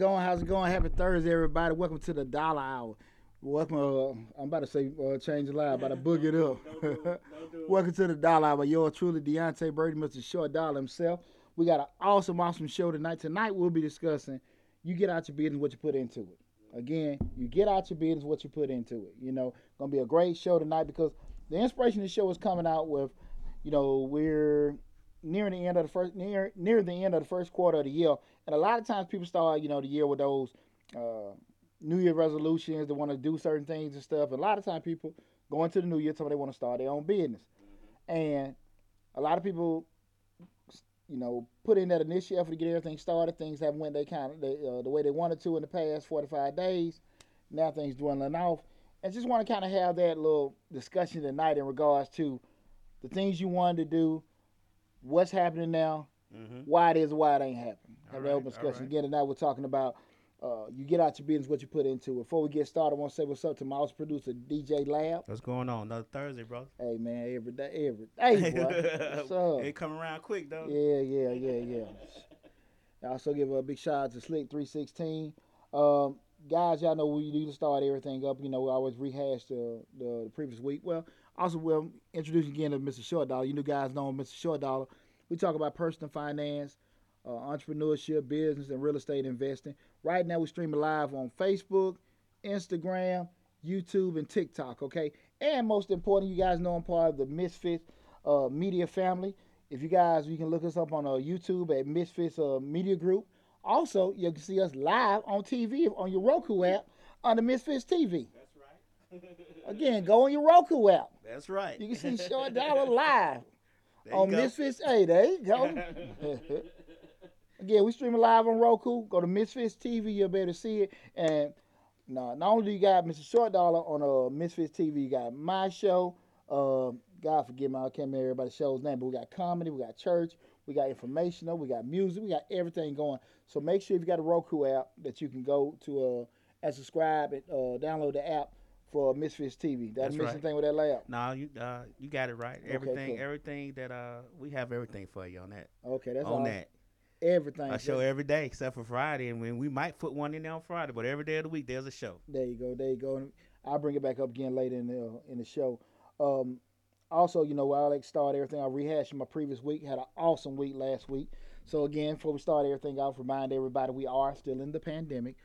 How's it going? How's it going? Happy Thursday, everybody. Welcome to the Dollar Hour. Welcome. Uh, I'm about to say uh, change the line, about to book it up. Welcome to the Dollar Hour. Yours truly, Deontay Brady, Mr. Short Dollar himself. We got an awesome, awesome show tonight. Tonight we'll be discussing you get out your business, what you put into it. Again, you get out your business, what you put into it. You know, gonna be a great show tonight because the inspiration of the show is coming out with, you know, we're nearing the end of the first near near the end of the first quarter of the year, and a lot of times people start, you know, the year with those uh, New Year resolutions. They want to do certain things and stuff. And a lot of times people go into the New Year, tell they want to start their own business, and a lot of people you know, put in that initial effort to get everything started. Things haven't went they kind of they, uh, the way they wanted to in the past 45 days. Now things dwindling off, and just want to kind of have that little discussion tonight in regards to the things you wanted to do, what's happening now, Mm-hmm. why it is, why it ain't happening. Have that right, open discussion. all right. Again, tonight we're talking about uh, you get out your business, what you put into it. Before we get started, I want to say what's up to my house producer, DJ Lab. What's going on? Another Thursday, bro. Hey man, every day, every day, boy. What's up? it come around quick though. Yeah, yeah, yeah, yeah. I also give a big shout out to Slick three sixteen. Um, guys, y'all know we do to start everything up. You know, we always rehash the, the the previous week. Well, also we'll introduce again to Mr. Short Dollar. You new guys know Mr. Short Dollar. We talk about personal finance, uh, entrepreneurship, business, and real estate investing. Right now, we're streaming live on Facebook, Instagram, YouTube, and TikTok. Okay, and most important, you guys know I'm part of the Misfits uh, media family. If you guys, you can look us up on uh, YouTube at Misfits uh, Media Group. Also, you can see us live on TV on your Roku app on the Misfits TV. That's right. Again, go on your Roku app. That's right. You can see Short Dollar live on go. Misfits. Hey, there you go. Again, we stream live on Roku. Go to Misfits TV, you'll be able to see it. And no, not only do you got Mr. Short Dollar on uh, Misfits TV, you got my show. Uh, God forgive me, I can't remember everybody's show's name, but we got comedy, we got church, we got informational, we got music, we got everything going. So make sure if you got a Roku app that you can go to uh, and subscribe and uh, download the app for Misfits TV. That That's missing right. thing with that lab. No, you uh, you got it right. Everything, cool. everything that uh, we have everything for you on that. Okay, that's on all. that, Everything. a show every day except for Friday, and when we might put one in there on Friday, but every day of the week there's a show. There you go. There you go. And I'll bring it back up again later in the uh, in the show. Um, also, you know, while I like start everything, I rehashed my previous week. Had an awesome week last week. So again, before we start everything off, remind everybody we are still in the pandemic.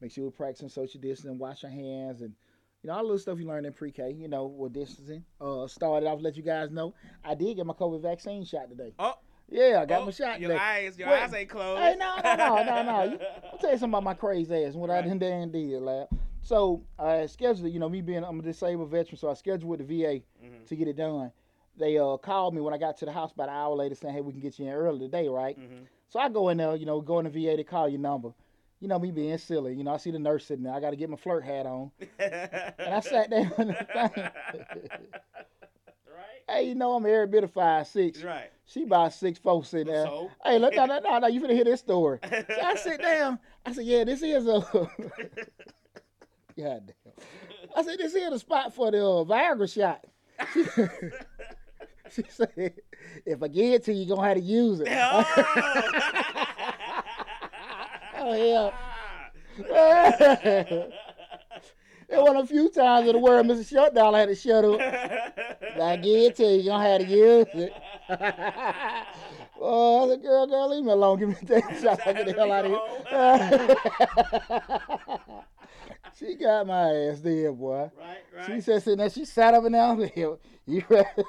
Make sure we're practicing social distancing, wash our hands, and you know all the little stuff you learned in pre-K. You know, with distancing. Uh, started off. Let you guys know, I did get my COVID vaccine shot today. Oh, Yeah, I got oh, my shot Your today. eyes, your Wait. eyes ain't closed. Hey, no, no, no, no, no. I'll tell you something about my crazy ass and what I Right. done done did, lad. So I scheduled you know, me being I'm a disabled veteran, so I scheduled with the VA Mhm. to get it done. They uh called me when I got to the house about an hour later saying, Hey, we can get you in early today, right? Mhm. So I go in there, you know, go in the VA, they call your number. You know, me being silly, you know, I see the nurse sitting there, I gotta get my flirt hat on. And I sat there on the thing. right. hey, you know, I'm every bit of five six. Right. She about six folks sitting there. So. Hey, look, no, no, no, no, you finna hear this story. So I sit down. I said, yeah, this is a. God damn. I said, this is the spot for the uh, Viagra shot. She, she said, if I get it to you, you're going to have to use it. oh, yeah. It was a few times in the world Mr. Dollar had to shut up. I give it to you, you're going to have to use it. oh, the girl, girl, leave me alone. Give me damn shot. Get the hell out of here. she got my ass there, boy. Right, right. She said, sitting there, she sat up and down there. You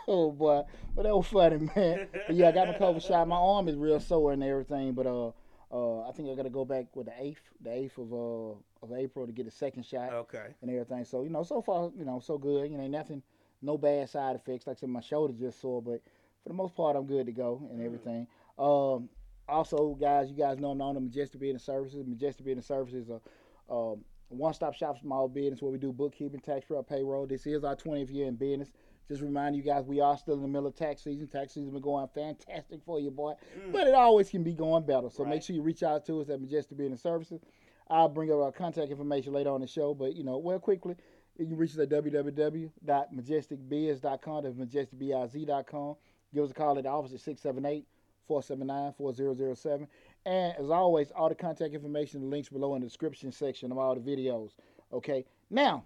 oh boy, but that was funny, man. But yeah, I got my COVID shot. My arm is real sore and everything, but uh, uh, I think I got to go back with the eighth, the eighth of uh of April to get a second shot okay. and everything. So you know, so far, you know, so good. You know, ain't nothing, no bad side effects. Like I said, my shoulder just sore, but for the most part, I'm good to go and Mm. everything. Um, also, guys, you guys know I'm on the Majestic Business Services. Majestic Business Services are um, one-stop shop for small business where we do bookkeeping, tax prep, payroll. This is our 20th year in business. Just remind you guys, we are still in the middle of tax season. Tax season has been going fantastic for you, boy. Mm. But it always can be going better. So Right. make sure you reach out to us at Majestic Business Services. I'll bring up our contact information later on the show. But, you know, well, quickly, you can reach us at www.majesticbiz.com. That's majesticbiz.com. Give us a call at the office at 678 479 4007. And as always, all the contact information, the links below in the description section of all the videos. Okay. Now,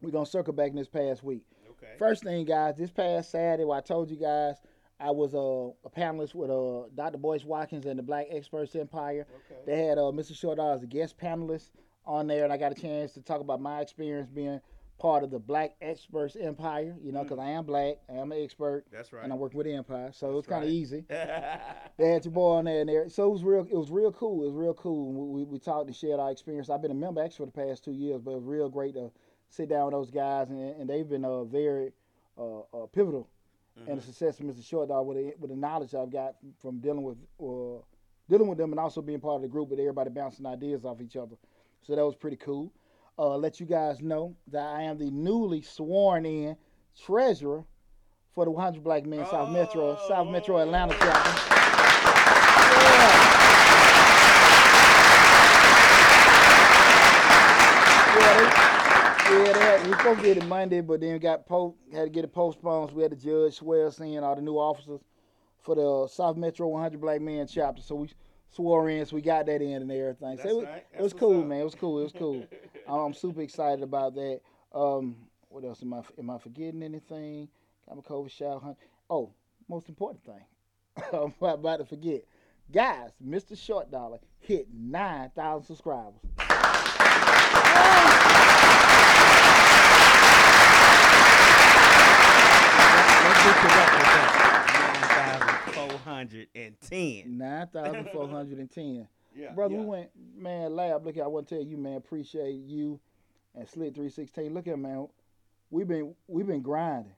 we're gonna circle back in this past week. Okay. First thing, guys, this past Saturday, I told you guys I was uh, a panelist with uh, Dr. Boyce Watkins and the Black Experts Empire. Okay. They had uh, Mr. Short as a guest panelist on there, and I got a chance to talk about my experience being part of the Black Experts Empire. You know, because I am black, I am an expert, That's right. and I'm working with Empire, so it's kind of right. easy. They had your boy on there, and there, so it was real. It was real cool. It was real cool. We, we, we talked and shared our experience. I've been a member actually for the past two years, but it was real great to sit down with those guys, and, and they've been uh, very uh, uh, pivotal in the success of Mr. Short Dog with the, with the knowledge I've got from dealing with uh, dealing with them, and also being part of the group with everybody bouncing ideas off each other. So that was pretty cool. Uh, let you guys know that I am the newly sworn in treasurer for the 100 Black Men South Metro South Metro Atlanta chapter. Yeah, they, yeah, had, we supposed to get it Monday, but then got po- had to get it postponed. So we had the judge swear us in all the new officers for the South Metro 100 Black Men chapter. So we swore in, so we got that in and everything. so it was, right. it was cool, up. man. It was cool. It was cool. I'm super excited about that. Um, what else am I? Am I forgetting anything? Got my COVID shot. Hunt. Oh, most important thing. I'm about to forget. Guys, Mr. Short Dollar hit 9,000 subscribers. Let's get correct with that. 9,410. 9,410. Yeah. Brother, yeah. we went, man, lab, look, I want to tell you, man, appreciate you and Slick 316. Look at man, we've been we've been grinding.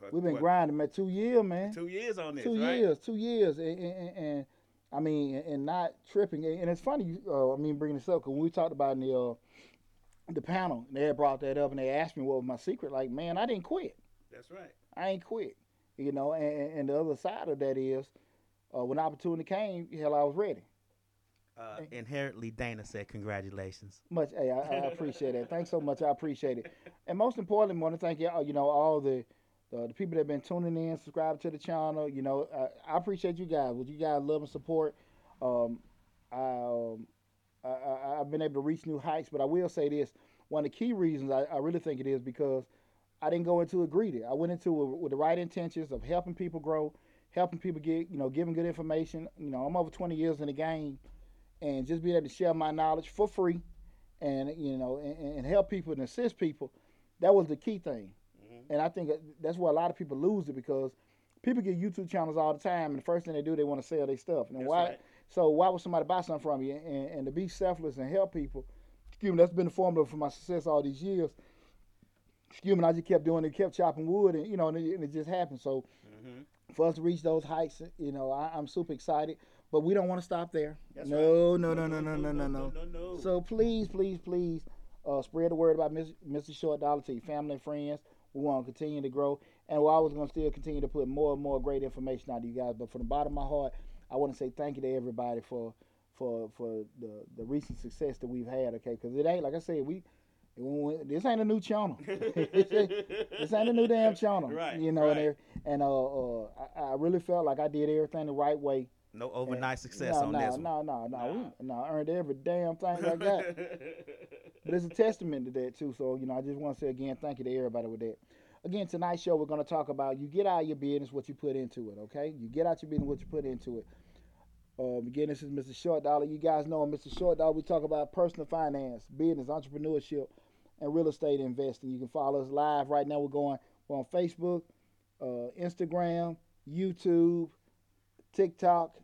What- We've been what, grinding, man, two years, man. Two years on this, two right? years, two years, and, and, and, and I mean, and- and not tripping. And and it's funny, uh, I mean, bringing this up because we talked about in the uh, the panel, and they had brought that up, and they asked me what was my secret. Like, man, I didn't quit. That's right. I ain't quit. You know, and, and- and the other side of that is, uh, when opportunity came, hell, I was ready. Uh, inherently, Dana said, "Congratulations." Much, hey, I, I appreciate it. Thanks so much. I appreciate it. And most importantly, I want to thank y'all. You know, all the the, the people that have been tuning in, subscribing to the channel. You know, I, I appreciate you guys. With you guys' love and support, um, I, um, I, I I've been able to reach new heights. But I will say this: one of the key reasons I, I really think it is because I didn't go into it greedy. I went into it with the right intentions of helping people grow, helping people get, you know, giving good information. You know, I'm over 20 years in the game, and just being able to share my knowledge for free, and you know, and, and help people and assist people. That was the key thing, and I think that's where a lot of people lose it because people get YouTube channels all the time, and the first thing they do, they want to sell their stuff. And That's why? right. So why would somebody buy something from you? And, and to be selfless and help people, excuse me, that's been the formula for my success all these years. Excuse me, I just kept doing it, kept chopping wood, and you know, and it, and it just happened. So Mhm. For us to reach those heights, you know, I, I'm super excited. But we don't want to stop there. That's no, right. no, no, no, no, no, no, no. no, no. So please, please, please, uh, spread the word about Mr. Mr. Short Dollar to your family and friends. We want to continue to grow, and we're always going to still continue to put more and more great information out to you guys. But from the bottom of my heart, I want to say thank you to everybody for for for the the recent success that we've had. Okay, because it ain't like I said, we. This ain't a new channel. this, ain't, a new damn channel. Right, You know, and, right. there- and uh, uh, I, I really felt like I did everything the right way. no overnight success no, on no, this one. no, no, no, we- no. I earned every damn thing I got. But it's a testament to that too. So you know, I just want to say again, thank you to everybody with that. Again, tonight's show we're going to talk about you get out of your business what you put into it. Okay, you get out your business what you put into it. Um, again, this is Mr. Short Dollar. You guys know him, Mr. Short Dollar. We talk about personal finance, business, entrepreneurship, and real estate investing. You can follow us live right now. We're going we're on Facebook, uh, Instagram, YouTube, TikTok.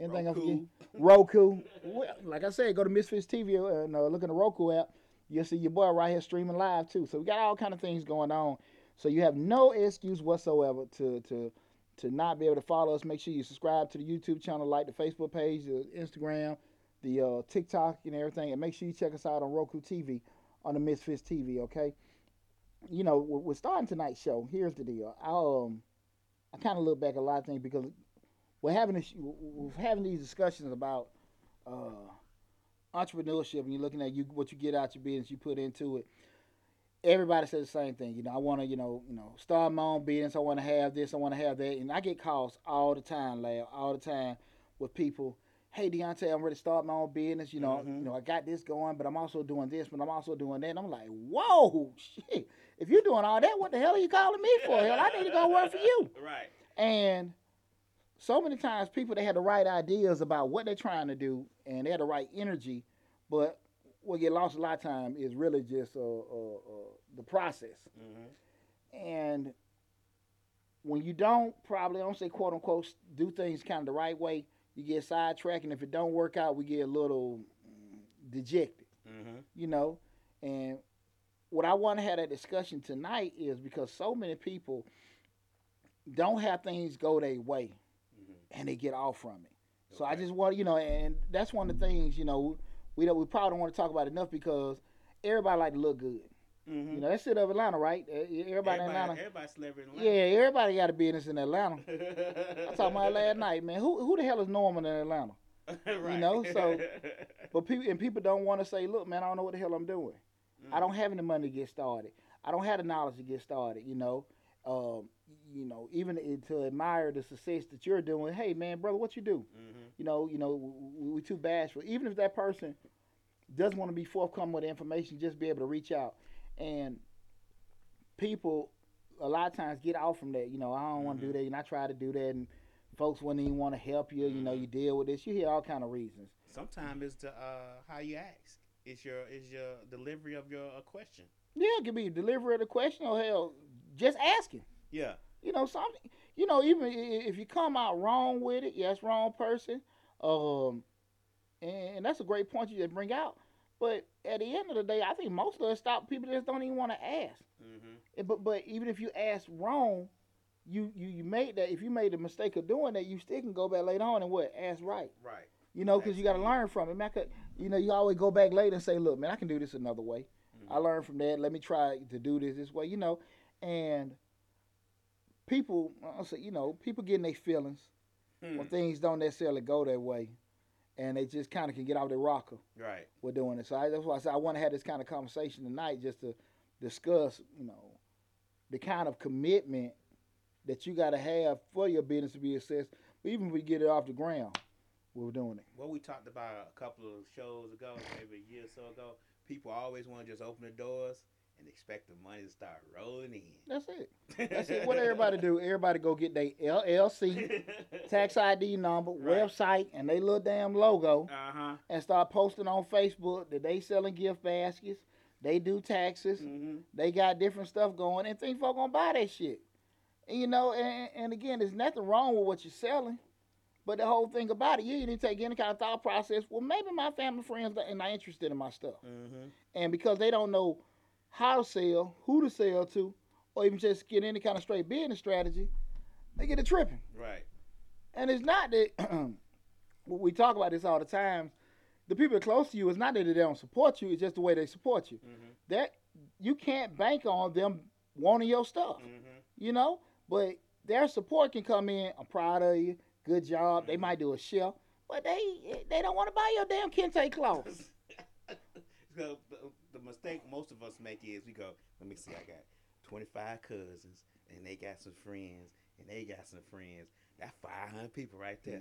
Anything I forget? Roku. Like I said, go to Misfits TV and uh, look in the Roku app. You'll see your boy right here streaming live too. So we got all kind of things going on. So you have no excuse whatsoever to to to not be able to follow us. Make sure you subscribe to the YouTube channel, like the Facebook page, the Instagram, the uh, TikTok, and everything. And make sure you check us out on Roku TV on the Misfits TV. Okay. You know, we're starting tonight's show. Here's the deal. I um, I kind of look back a lot of things because we're having this, we're having these discussions about uh, entrepreneurship, and you're looking at you what you get out your business, you put into it. Everybody says the same thing. You know, I want to, you know, you know, start my own business. I want to have this. I want to have that, and I get calls all the time, lab, all the time with people. Hey Deontay, I'm ready to start my own business. You know, Mhm. you know, I got this going, but I'm also doing this, but I'm also doing that. And I'm like, whoa, shit. If you're doing all that, what the hell are you calling me for? Hell, I need to go work for you. Right. And so many times people they had the right ideas about what they're trying to do and they had the right energy, but what get lost a lot of time is really just uh, uh, uh, the process. Mm-hmm. And when you don't probably I don't say quote unquote do things kind of the right way, you get sidetracked, and if it don't work out, we get a little dejected, Mm-hmm. you know. And what I want to have that discussion tonight is because so many people don't have things go their way, Mm-hmm. and they get off from it. So I just want you know, and that's one of the things you know we don't, we probably don't want to talk about enough because everybody like to look good. Mm-hmm. You know, that's it of Atlanta, right? Uh, Everybody, in Atlanta. Everybody celebrating Yeah, everybody got a business in Atlanta. I talked about last night, man. Who who the hell is Norman in Atlanta? right. know, so- But people and people don't want to say, look, man, I don't know what the hell I'm doing. I don't have any money to get started. I don't have the knowledge to get started. You know, um, you know, even to admire the success that you're doing. Hey, man, brother, what you do? Mm-hmm. You know, you know, we, we too bashful. Even if that person doesn't want to be forthcoming with information, just be able to reach out. And people, a lot of times, get off from that. You know, I don't want to do that, and I try to do that, and folks wouldn't even want to help you. You know, you deal with this. You hear all kind of reasons. Sometimes it's the uh, how you ask. It's your it's your delivery of your uh, question. Yeah, it could be delivery of the question, or hell, just asking. Yeah. You know, something. You know, even if you come out wrong with it, yes, wrong person. Um, and that's a great point you just bring out. But at the end of the day, I think most of us stop people just don't even want to ask. Mm-hmm. But but even if you ask wrong, you, you you made that. If you made the mistake of doing that, you still can go back later on and what ask right. Right. You know, because you got to learn from it. Man, I could, you know, you always go back later and say, look, man, I can do this another way. I Mhm. learned from that. Let me try to do this this way. You know, and people, I say, you know, people getting their feelings when Mhm. things don't necessarily go their way, and they just kind of can get out their rocker Right. We're doing it. So I, that's why I said I want to have this kind of conversation tonight, just to discuss, you know, the kind of commitment that you got to have for your business to be assessed. Even if we get it off the ground, we're doing it. Well, we talked about a couple of shows ago, maybe a year or so ago, people always want to just open the doors and expect the money to start rolling in. That's it. That's it. What everybody do? Everybody go get their LLC, tax ID number, Right. website, and they little damn logo, Uh huh. and start posting on Facebook that they selling gift baskets. They do taxes. Mm-hmm. They got different stuff going, and think folk gonna buy that shit. And you know, and, and again, there's nothing wrong with what you're selling, but the whole thing about it, you need to take any kind of thought process. Well, maybe my family friends are not interested in my stuff, Mm-hmm. and because they don't know how to sell, who to sell to, or even just get any kind of straight business strategy, they get it tripping. Right. And it's not that we talk about this all the time. The people close to you, it's not that they don't support you; it's just the way they support you. Mm-hmm. That you can't bank on them wanting your stuff Mm-hmm. you know. But their support can come in. I'm proud of you. Good job. They might do a shift, but they they don't want to buy your damn kente cloth. the, mistake most of us make is we go, let me see, I got 25 cousins, and they got some friends, and they got some friends. That's 500 people right there.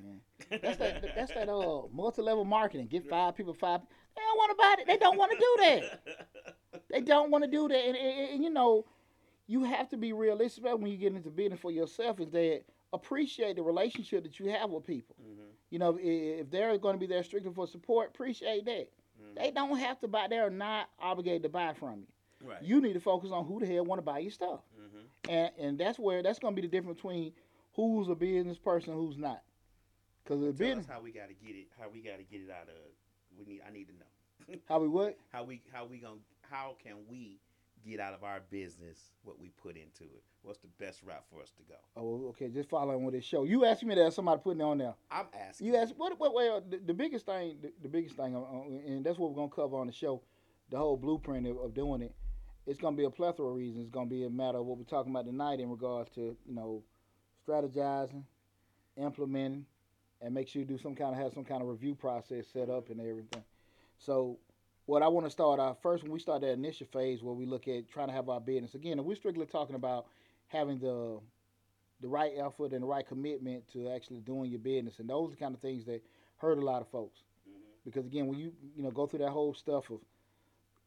That's that. That's that. Uh, multi-level marketing. Get five people. Five. They don't want to buy it. They don't want to do that. They don't want to do that. And, and, and, you know, you have to be realistic especially when you get into business for yourself. Is that appreciate the relationship that you have with people. mm-hmm. You know, if, if they're going to be there strictly for support, appreciate that. They don't have to buy. They're not obligated to buy from you. Right. You need to focus on who the hell want to buy your stuff, mm-hmm. and and that's where that's going to be the difference between who's a business person, who's not. Because the business, us how we got to get it. How we got to get it out of. We need. I need to know. how we what? How we. How we gonna. How can we get out of our business what we put into it? What's the best route for us to go? Oh, okay. Just following with this show. You asked me that. Somebody putting it on there. I'm asking. You asked what? What? Well, the, the biggest thing, the, the biggest thing, uh, uh, and that's what we're gonna cover on the show. The whole blueprint of, of doing it. It's gonna be a plethora of reasons. It's gonna be a matter of what we're talking about tonight in regards to you know, strategizing, implementing, and make sure you do some kind of have some kind of review process set up and everything. So, what I want to start out first when we start that initial phase where we look at trying to have our business again, and we're strictly talking about having the the right effort and the right commitment to actually doing your business, and those are the kind of things that hurt a lot of folks Mhm. because again, when you you know go through that whole stuff of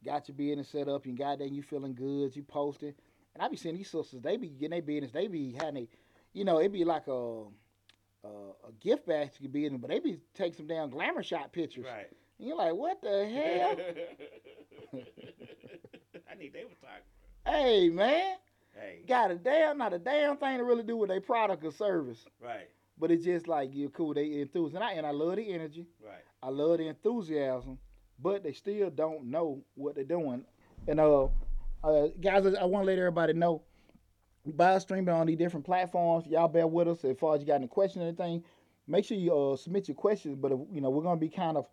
got your business set up, you got there, you feeling good, you posting, and I be seeing these sisters, they be getting their business, they be having a, you know, it be like a. A, a gift basket business, but they be taking some damn glamour shot pictures. Right. And you're like, what the hell? I need they were talking. hey man, Hey. got a damn not a damn thing to really do with their product or service. Right. But it's just like you're cool, they enthused. And I and I love the energy. Right. I love the enthusiasm, but they still don't know what they're doing. And uh, uh guys, I want to let everybody know. Buy streaming on these different platforms. Y'all bear with us as far as you got any questions or anything. Make sure you uh, submit your questions. But uh, you know we're gonna be kind of,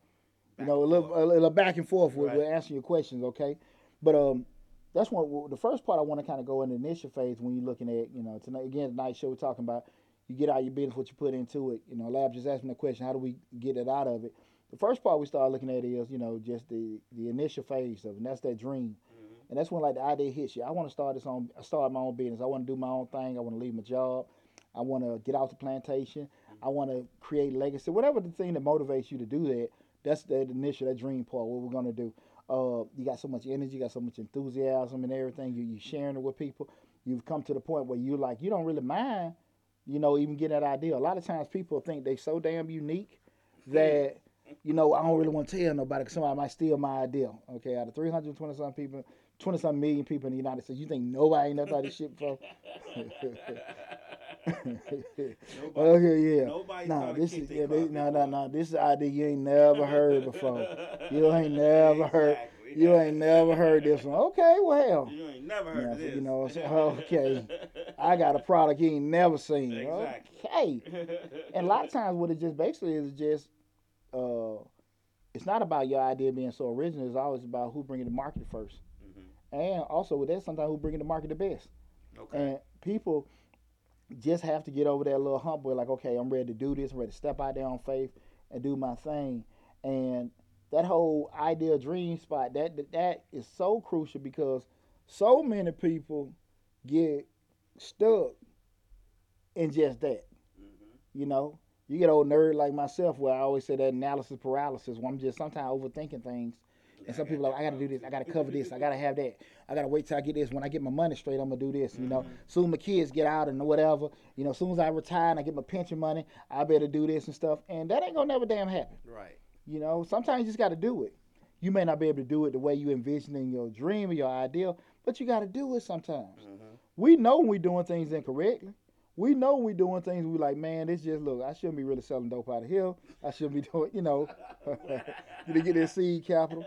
you know, a little, a little back and forth with, Right. with answering your questions. Okay, but um. That's one. The first part I want to kind of go in the initial phase when you're looking at, you know, tonight again tonight's show we're talking about you get out your business, what you put into it. You know, Lab just asked me the question, how do we get it out of it? The first part we start looking at is, you know, just the the initial phase of it, and that's that dream. Mhm. And that's when like the idea hits you. I want to start this on start my own business. I want to do my own thing. I want to leave my job. I want to get out the plantation. I want to create legacy. Whatever the thing that motivates you to do that, that's the initial that dream part. What we're gonna do. Uh, you got so much energy, you got so much enthusiasm and everything. You you sharing it with people. You've come to the point where you like you don't really mind, you know, even getting that idea. A lot of times people think they're so damn unique that you know I don't really want to tell nobody because somebody might steal my idea. Okay, out of three hundred twenty some people, twenty some million people in the United States, you think nobody ain't never thought this shit before? okay, yeah. Nobody Nah, this is yeah, this, no, no, no. This is an idea you ain't never heard before. You ain't never heard. You ain't never heard this one. Okay, well, You ain't never heard this. you know, so- okay. I got a product you ain't never seen. Exactly. Okay. And a lot of times, what it just basically is just, uh, it's not about your idea being so original. It's always about who bringing the market first, Mhm. and also with that, sometimes who bringing the market the best. Okay. And people just have to get over that little hump where, like, okay, I'm ready to do this. I'm ready to step out there on faith and do my thing. And that whole ideal dream spot that that, that is so crucial because so many people get stuck in just that. Mhm. You know, you get old nerd like myself where I always say that analysis paralysis where I'm just sometimes overthinking things. And some people are like, I gotta do this, I gotta cover this, I gotta have that, I gotta wait till I get this. When I get my money straight, I'm gonna do this. You know, soon my kids get out and whatever. You know, soon as I retire and I get my pension money, I better do this and stuff. And that ain't gonna never damn happen. Right. You know, sometimes you just got to do it. You may not be able to do it the way you envision in your dream or your ideal, but you got to do it sometimes. Mhm. We know when we're doing things incorrectly. We know we're doing things we like, man, this just look, I shouldn't be really selling dope out of here. I shouldn't be doing, you know, to get this seed capital.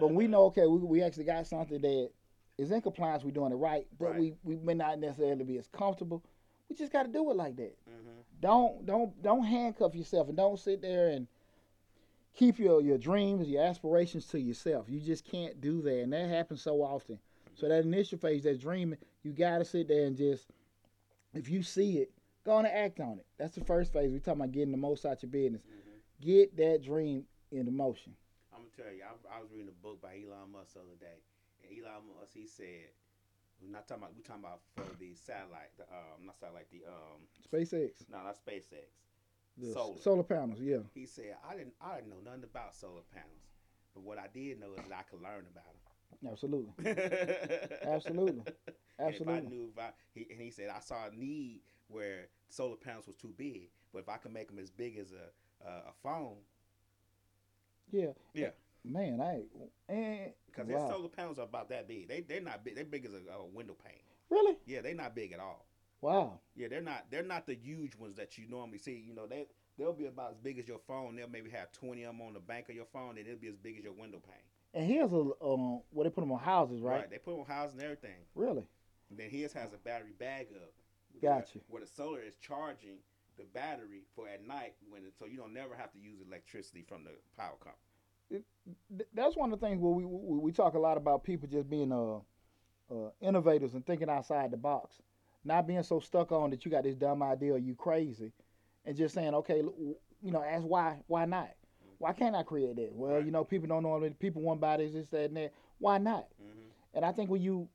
But we know, okay, we, we actually got something that is in compliance, we're doing it right, but Right. we, we may not necessarily be as comfortable. We just got to do it like that Mhm. don't don't don't handcuff yourself and don't sit there and keep your your dreams your aspirations to yourself you just can't do that and that happens so often so that initial phase that dreaming you got to sit there and just if you see it go on and act on it that's the first phase we talking about getting the most out of your business Mhm. get that dream into motion I'm gonna tell you, I, I was reading a book by Elon Musk the other day, and Elon Musk he said, "We're not talking about. We're talking about for the satellite, the um, not satellite, the um, SpaceX no, not SpaceX. the Solar. solar panels yeah He said, I didn't, I didn't know nothing about solar panels, but what I did know is that I could learn about them. absolutely them. Absolutely. And If I knew, if I, he, and he said, I saw a need where solar panels was too big, but if I could make them as big as a a, a phone, yeah Yeah. man i and because wow. their solar panels are about that big. They they're not big. They're big as a, a window pane. really Yeah, they're not big at all. wow Yeah, they're not. They're not the huge ones that you normally see. You know, they they'll be about as big as your phone. They'll maybe have twenty of them on the bank of your phone, and it'll be as big as your window pane. and here's a um where they put them on houses right, They put them on houses and everything. really then his has a battery bag up. Gotcha. Where, where the solar is charging the battery for at night when it, so you don't never have to use electricity from the power company. Th- that's one of the things where we, we we talk a lot about people just being uh, uh innovators and thinking outside the box, not being so stuck on that you got this dumb idea or you crazy, and just saying okay, you know, ask why why not? Why can't I create that? Well, Right. you know, people don't know that people want this, this, that, and that. Why not? Mm-hmm. And I think when you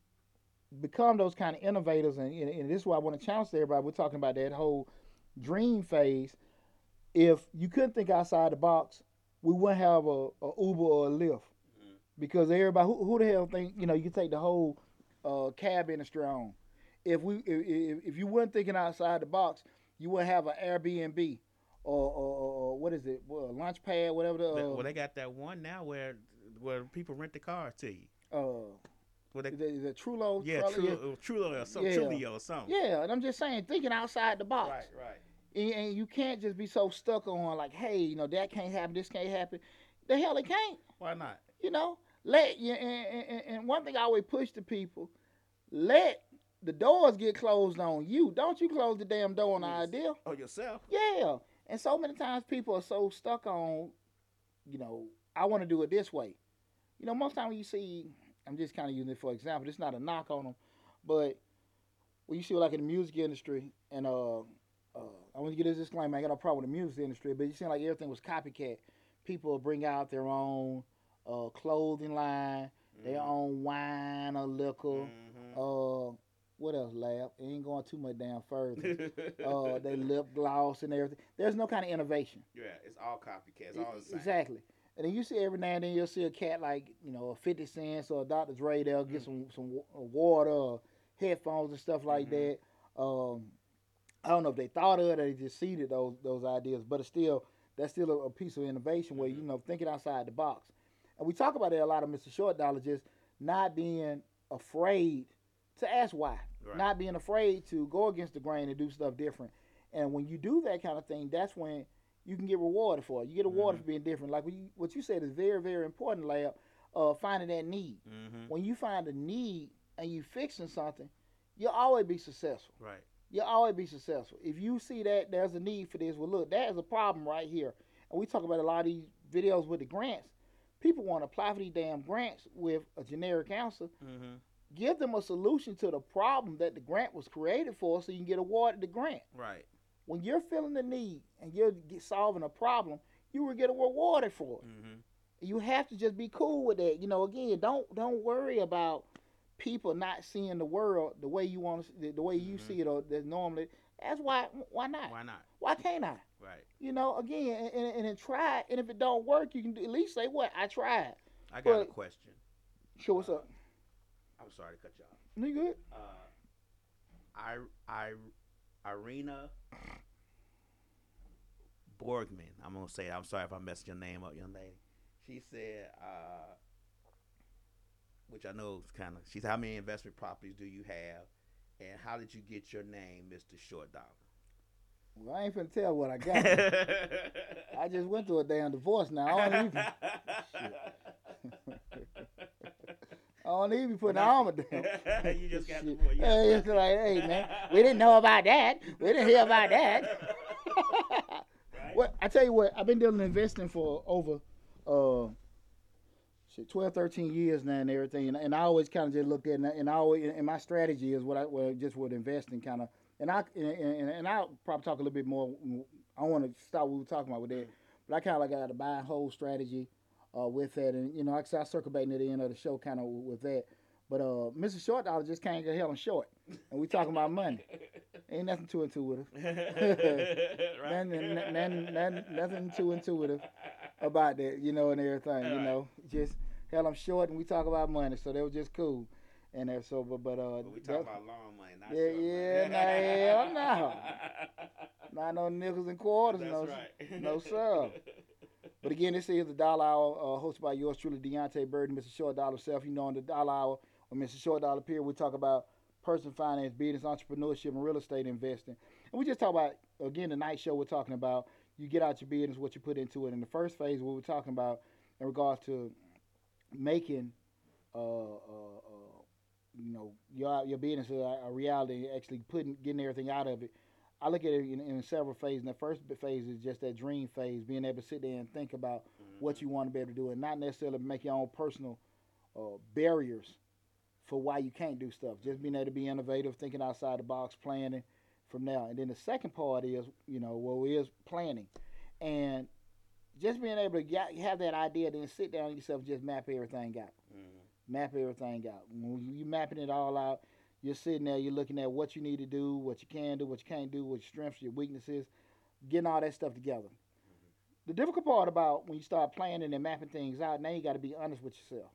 become those kind of innovators, and, and, and this is why I want to challenge everybody. We're talking about that whole dream phase. if you couldn't think outside the box, we wouldn't have a, a Uber or a Lyft Mhm. because everybody who, who the hell think you know you can take the whole uh, cab industry on. If we if, if, if you weren't thinking outside the box, you wouldn't have an Airbnb or, or, or, what is it? Well, Launchpad, whatever the. Uh, well, they got that one now where where people rent the cars to you. uh, They, the, the Trulo. yeah, True, Trulo or some Yeah. Trulio or something. Yeah, and I'm just saying, thinking outside the box. Right, right. And, and you can't just be so stuck on like, hey, you know, that can't happen, this can't happen. The hell it can't. Why not? You know, let you. And, and, and one thing I always push to people, let the doors get closed on you. Don't you close the damn door on the idea. Oh, yourself. Yeah. And so many times people are so stuck on, you know, I want to do it this way. You know, most time when you see, I'm just kind of using it for example. It's not a knock on them, but when you see like in the music industry, and uh, uh I want to get this disclaimer. I got no problem with the music industry, but you seem like everything was copycat. People bring out their own uh, clothing line, their own wine or liquor. Mhm. Uh, what else, Lab? It ain't going too much down further uh, they Mm-hmm. lip gloss and everything. There's no kind of innovation. yeah, it's all copycats. It's all the same. Exactly. And then you see every now and then you'll see a cat like you know a Fifty Cents or a Dr. Dre. They'll get Mm. some some uh, water or headphones and stuff like Mhm. that. Um, I don't know if they thought of it or they just seeded those those ideas, but it's still that's still a, a piece of innovation where you know thinking outside the box. And we talk about that a lot of Mr. Short Dollar just not being afraid to ask why Right. not being afraid to go against the grain and do stuff different. And when you do that kind of thing, that's when you can get rewarded for it. You get rewarded Mhm. for being different. Like what you, what you said is very, very important, Lab. Uh, finding that need. hmm When you find a need and you fixing something, you'll always be successful. Right. You'll always be successful. If you see that there's a need for this, well, look, that is a problem right here. And we talk about a lot of these videos with the grants. People want to apply for these damn grants with a generic answer hmm give them a solution to the problem that the grant was created for so you can get awarded the grant. Right. When you're feeling the need and you're solving a problem, you will get rewarded for it. hmm You have to just be cool with that. You know, again, don't don't worry about people not seeing the world the way you want to, the, the way you Mhm. see it or that normally. That's why why not? Why not? Why can't I? Right. You know, again, and, and, and try. And if it don't work, you can at least say, "What I tried." I got a question. Sure, what's up? I'm sorry to cut you off. You good? Uh, I, I, Irina Borgman. I'm gonna say. it. I'm sorry if I messed your name up, young lady. She said, uh, which I know is kind of. She said, "How many investment properties do you have, and how did you get your name, Mister Short Dollar?" Well, I ain't finna tell what I got. I just went through a damn divorce now. I don't even, I don't even put the armor down. you just got the boy. Hey, it's like, hey, man, we didn't know about that. We didn't hear about that. Right? Well, I tell you what, I've been dealing in investing for over uh, shit, 12, 13 years now and everything. And, and I always kind of just looked at it, and, I- and I always, and my strategy is what I well, just with investing kind of. And I and, and, and I'll probably talk a little bit more. I want to stop what we were talking about with that, but I kind of like got a buy and hold strategy uh, with that. And you know, like I said, I circle back near the end of the show kind of with that. But uh, Mr. Short Dollar just can't get hell on short, and we talking about money. Ain't nothing too intuitive. right? Nothing, nothing, nothing, nothing too intuitive about that, you know, and everything. You Right. know, just hell, I'm short, and we talk about money, so that was just cool. And that, so, but, but uh, But we talk about long money, not Yeah, short yeah, money. nah, hell not no nickels and quarters, That's no, right. no sir. But again, this is the Dollar Hour, uh, hosted by yours truly, Deontay and Mr. Short Dollar self. You know, on the Dollar Hour, or Mr. Short Dollar Period, we talk about personal finance, business, entrepreneurship, and real estate investing. And we just talk about, again, the night show we're talking about, you get out your business, what you put into it. In the first phase, what we're talking about in regards to making, uh, uh, uh, you know, your your business a, a reality, actually putting, getting everything out of it. I look at it in, in several phases. And the first phase is just that dream phase, being able to sit there and think about what you want to be able to do, and not necessarily make your own personal uh, barriers for why you can't do stuff. Just being able to be innovative, thinking outside the box, planning from now. And then the second part is, you know, well, is planning, and just being able to get, have that idea, then sit down yourself, and just map everything out Mhm. map everything out. When you mapping it all out, you're sitting there, you're looking at what you need to do, what you can do, what you can't do, what your strengths, your weaknesses, getting all that stuff together. Mm-hmm. the difficult part about when you start planning and mapping things out, now you got to be honest with yourself.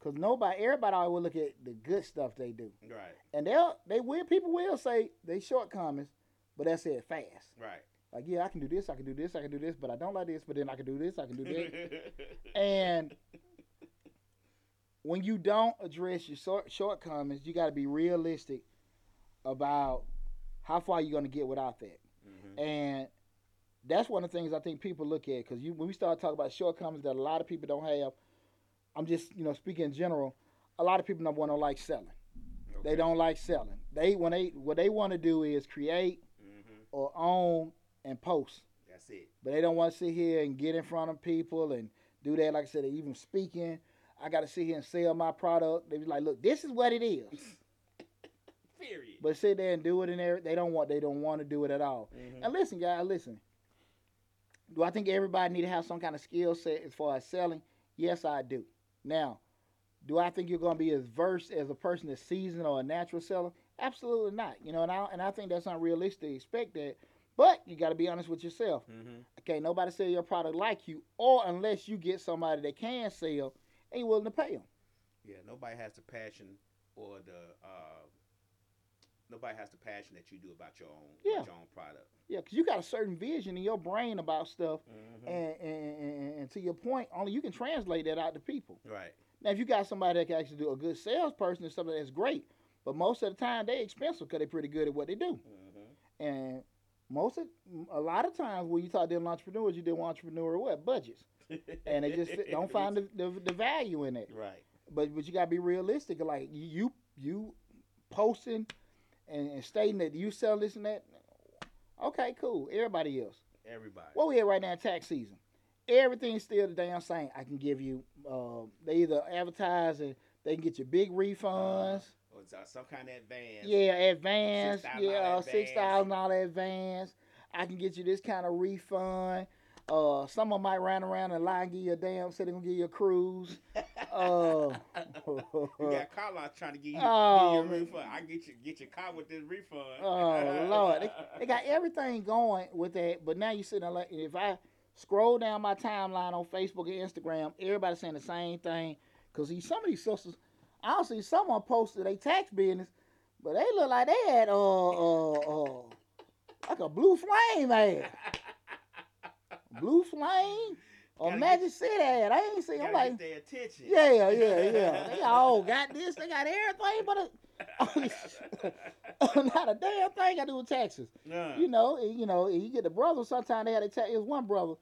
Cause nobody, everybody always will look at the good stuff they do, Right. and they'll they will people will say they shortcomings, but that's it fast. Right. Like yeah, I can do this, I can do this, I can do this, but I don't like this, but then I can do this, I can do that. and when you don't address your short, shortcomings, you got to be realistic about how far you're going to get without that. Mhm. And that's one of the things I think people look at because when we start talking about shortcomings that a lot of people don't have, I'm just you know speaking in general. A lot of people number one don't like selling. They don't like selling. They when they what they want to do is create Mhm. or own and post, That's it. but they don't want to sit here and get in front of people and do that. Like I said, even speaking, I got to sit here and sell my product. They be like, look, this is what it is. Period. But sit there and do it in there. They don't want. They don't want to do it at all. Mhm. And listen, guys, listen. Do I think everybody need to have some kind of skill set as far as selling? Yes, I do. Now, do I think you're going to be as versed as a person that's seasoned or a natural seller? Absolutely not. You know, and I and I think that's unrealistic to expect that. But you got to be honest with yourself. Mhm. Okay, nobody sell your product like you, or unless you get somebody that can sell, and you willing to pay them. Yeah. Nobody has the passion or the uh, nobody has the passion that you do about your own Yeah. your own product. Yeah, because you got a certain vision in your brain about stuff, Mhm. and, and, and, and to your point, only you can translate that out to people. Right. Now, if you got somebody that can actually do a good salesperson or something that's great, but most of the time they expensive because they're pretty good at what they do. Mhm. And most of, a lot of times when you talk to them entrepreneurs, you deal with entrepreneur what budgets, and they just don't find the, the, the value in it. right. But but you gotta be realistic. Like you you, posting and, and stating that you sell this and that. Okay, cool. Everybody else. Everybody. What we at right now tax season? Everything's still the damn same. I can give you. Uh, they either advertise and they can get you big refunds. Or uh, some kind of advance. yeah, advance. $6,000 Yeah, advance. six thousand dollar advance. I can get you this kind of refund. Uh, some of 'em might run around and lie and give you a damn. Say they gonna give you a cruise. Uh, you got car lots trying to give you, Oh, you a refund. I get you get your car with this refund. Oh Lord, they, they got everything going with that. But now you sitting there like, if I scroll down my timeline on Facebook and Instagram, everybody's saying the same thing. Cause some of these sisters, I don't see someone posted a tax business, but they look like they had uh uh uh like a blue flame ad, blue flame or Gotta Magic City ad. I ain't seen. I'm like, their attention. yeah, yeah, yeah. They all got this. They got everything, but a, not a damn thing got to do with taxes. Nah. You know, and, you know, and you get the brothers. Sometimes they had to tell. It was one brother.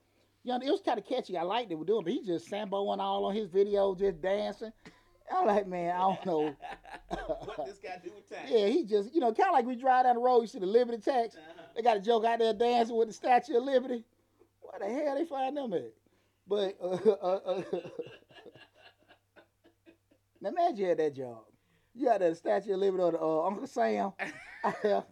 You know, it was kind of catchy. I liked it. We doing, but he just samboing all on his video, just dancing. I'm like, man, I don't know. what this guy do with tax? Yeah, he just, you know, kind of like we drive down the road. You see the Liberty tax. Uh-huh. They got a joke out there dancing with the Statue of Liberty. Where the hell they find them at? But uh, uh, uh, now imagine you had that job. You had that Statue of Liberty or the, uh, Uncle Sam out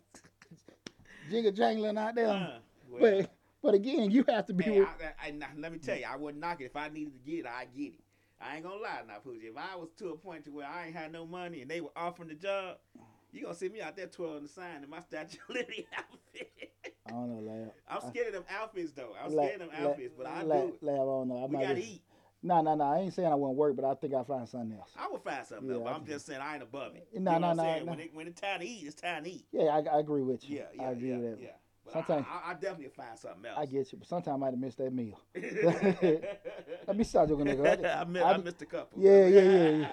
jangling out there. Uh, well, But but again, you have to be. hey, with- I, I, now, let me tell you, I wouldn't knock it if I needed to get it. I get it. I ain't gonna lie now, Poochie. If I was to a point to where I ain't had no money and they were offering the job, you gonna see me out there twirling the sign in my Statue of Liberty outfit. I don't know, Lab. I'm scared of them outfits though. I'm scared of them outfits, but I do it. Lab, I don't know. I We might gotta eat. No, no, no. I ain't saying I won't work, but I think I'll find something else. I would find something Yeah, else, but I I'm just saying I ain't above it. No, you know no, I'm no. When, it, when it's time to eat, it's time to eat. Yeah, I, I agree with you. Yeah, yeah, I agree yeah, with that. yeah. But Sometimes- I, I, I definitely find something else. I get you, but sometimes I might have missed that meal. Let me start joking. I, mi- I- I missed a couple. Yeah, yeah, yeah, yeah.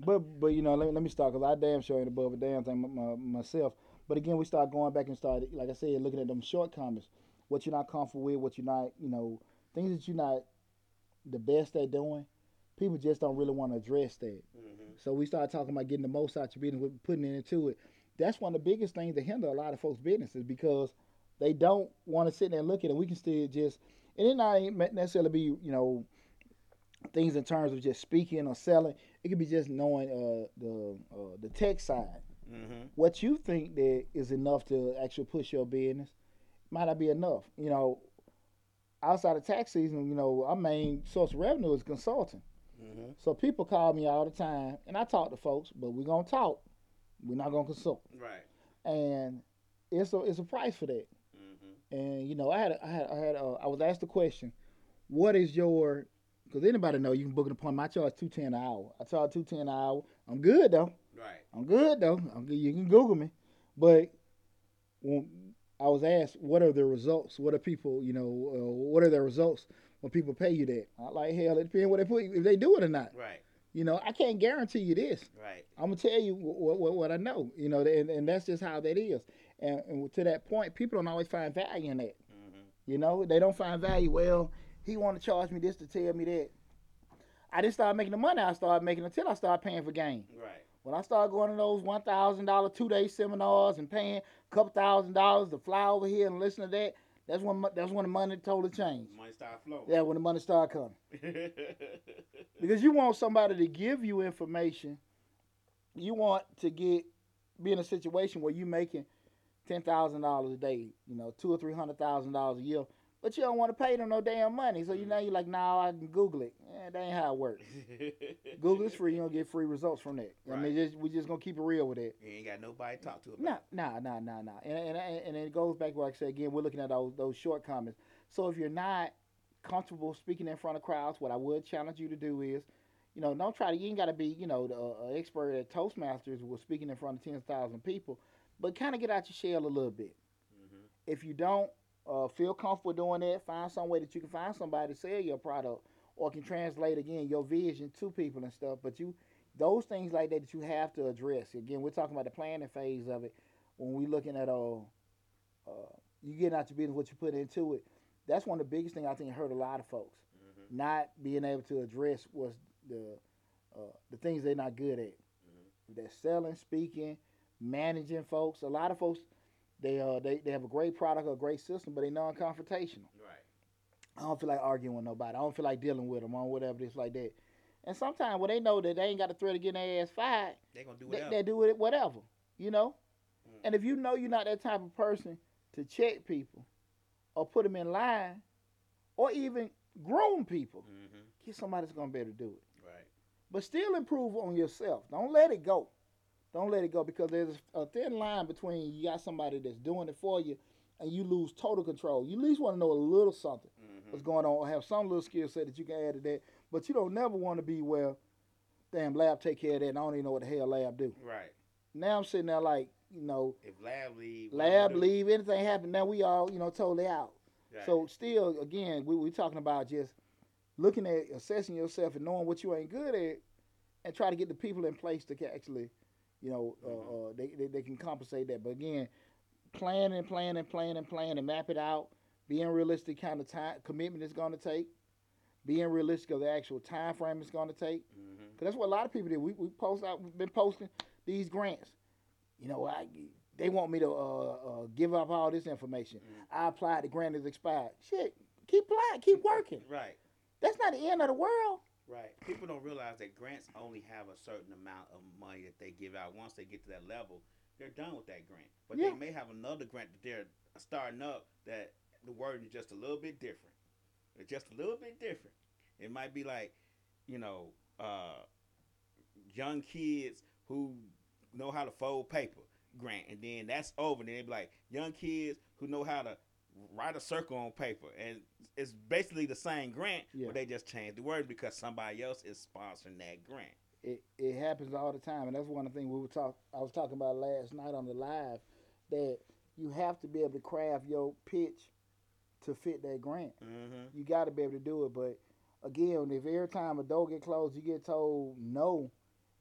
But but you know, let, me- let me start because I damn sure ain't above a damn thing my, my, myself. But again, we start going back and start, like I said, looking at them shortcomings, what you're not comfortable with, what you're not, you know, things that you're not the best at doing. People just don't really want to address that. Mhm. So we start talking about getting the most out of your business, with putting it into it. That's one of the biggest things that hinder a lot of folks' businesses because they don't want to sit there and look at it. We can still just, and it not necessarily be, you know, things in terms of just speaking or selling. It could be just knowing uh, the uh, the tech side. Mhm. What you think that is enough to actually push your business might not be enough. You know, outside of tax season, you know, our main source of revenue is consulting. Mhm. So people call me all the time, and I talk to folks, but we're gonna talk. We're not gonna consult, Right. and it's a it's a price for that. Mhm. and you know, I had, a- I had, I had, uh, I was asked the question, what is your? Because anybody know you can book an appointment. I charge two ten an hour. I charge two ten an hour. I'm good though. Right. I'm good though. I'm good. You can Google me, but when I was asked, what are the results? What are people, you know, uh, what are the results when people pay you that? I like hell. It depends what they put, if they do it or not. Right. You know, I can't guarantee you this. Right. I'm gonna tell you what, what, what I know. You know, and, and that's just how that is. And, and to that point, people don't always find value in that. hmm You know, they don't find value. Well, he want to charge me this to tell me that. I didn't start making the money I started making until I started paying for game. Right. When I started going to those one thousand dollar two day seminars and paying a couple thousand dollars to fly over here and listen to that, that's when that's when the money totally changed. Money started flowing. Yeah, when the money started coming. Because you want somebody to give you information. You want to get be in a situation where you're making ten thousand dollars a day, you know, two or three hundred thousand dollars a year, but you don't want to pay them no damn money. So you know you're like, nah, I can Google it. Yeah, that ain't how it works. Google is free. You don't get free results from that. I mean, just, we just gonna keep it real with it. You ain't got nobody to talk to Nah, about. nah, nah, nah, nah. And and and it goes back to what I said again. We're looking at those those shortcomings. So if you're not comfortable speaking in front of crowds, what I would challenge you to do is, you know, don't try to. You ain't got to be, you know, the uh, expert at Toastmasters was speaking in front of ten thousand people, but kind of get out your shell a little bit. hmm If you don't uh, feel comfortable doing that, find some way that you can find somebody to sell your product or can translate again your vision to people and stuff. But you, those things like that that you have to address. Again, we're talking about the planning phase of it when we're looking at uh, uh you getting out your business, what you put into it. That's one of the biggest things I think hurt a lot of folks. hmm Not being able to address what's the uh, the things they're not good at. Mhm. They're selling, speaking, managing folks. A lot of folks they uh they, they have a great product, a great system, but they non-confrontational. Right. I don't feel like arguing with nobody. I don't feel like dealing with them or whatever this like that. And sometimes when they know that they ain't got the threat of getting their ass fired, They gonna do they, whatever. they do it whatever, you know. Mm. And if you know you're not that type of person to check people, or put them in line, or even groom people, hmm get somebody that's gonna be able to do it. Right. But still improve on yourself. Don't let it go. Don't let it go because there's a thin line between you got somebody that's doing it for you and you lose total control. You at least want to know a little something hmm what's going on, or have some little skill set that you can add to that. But you don't never want to be well, damn lab take care of that and I don't even know what the hell lab do. Right. Now I'm sitting there like, you know, If lab leave. lab I'm gonna do? leave, anything happen, now we all, you know, totally out. Right. So still, again, we we talking about just looking at assessing yourself and knowing what you ain't good at, and try to get the people in place to actually, you know, uh, Mhm. uh, they, they they can compensate that. But again, planning, planning, planning, planning, and map it out. Being realistic, kind of time commitment it's going to take. Being realistic of the actual time frame it's going to take. hmm Cause that's what a lot of people do. We we post out, we've been posting these grants. You know, I they want me to uh, uh, give up all this information. Mhm. I applied, the grant is expired. Shit, keep applying, keep working. Right. That's not the end of the world. Right. People don't realize that grants only have a certain amount of money that they give out. Once they get to that level, they're done with that grant. But Yeah. they may have another grant that they're starting up that the wording is just a little bit different. It's just a little bit different. It might be like, you know, uh, young kids who know how to fold paper grant, and then that's over. And then they be like young kids who know how to write a circle on paper, and it's basically the same grant, Yeah. but they just changed the word because somebody else is sponsoring that grant. It it happens all the time, and that's one of the things we were talk. I was talking about last night on the live that you have to be able to craft your pitch to fit that grant. Mm-hmm. You got to be able to do it. But again, if every time a door get closed, you get told no,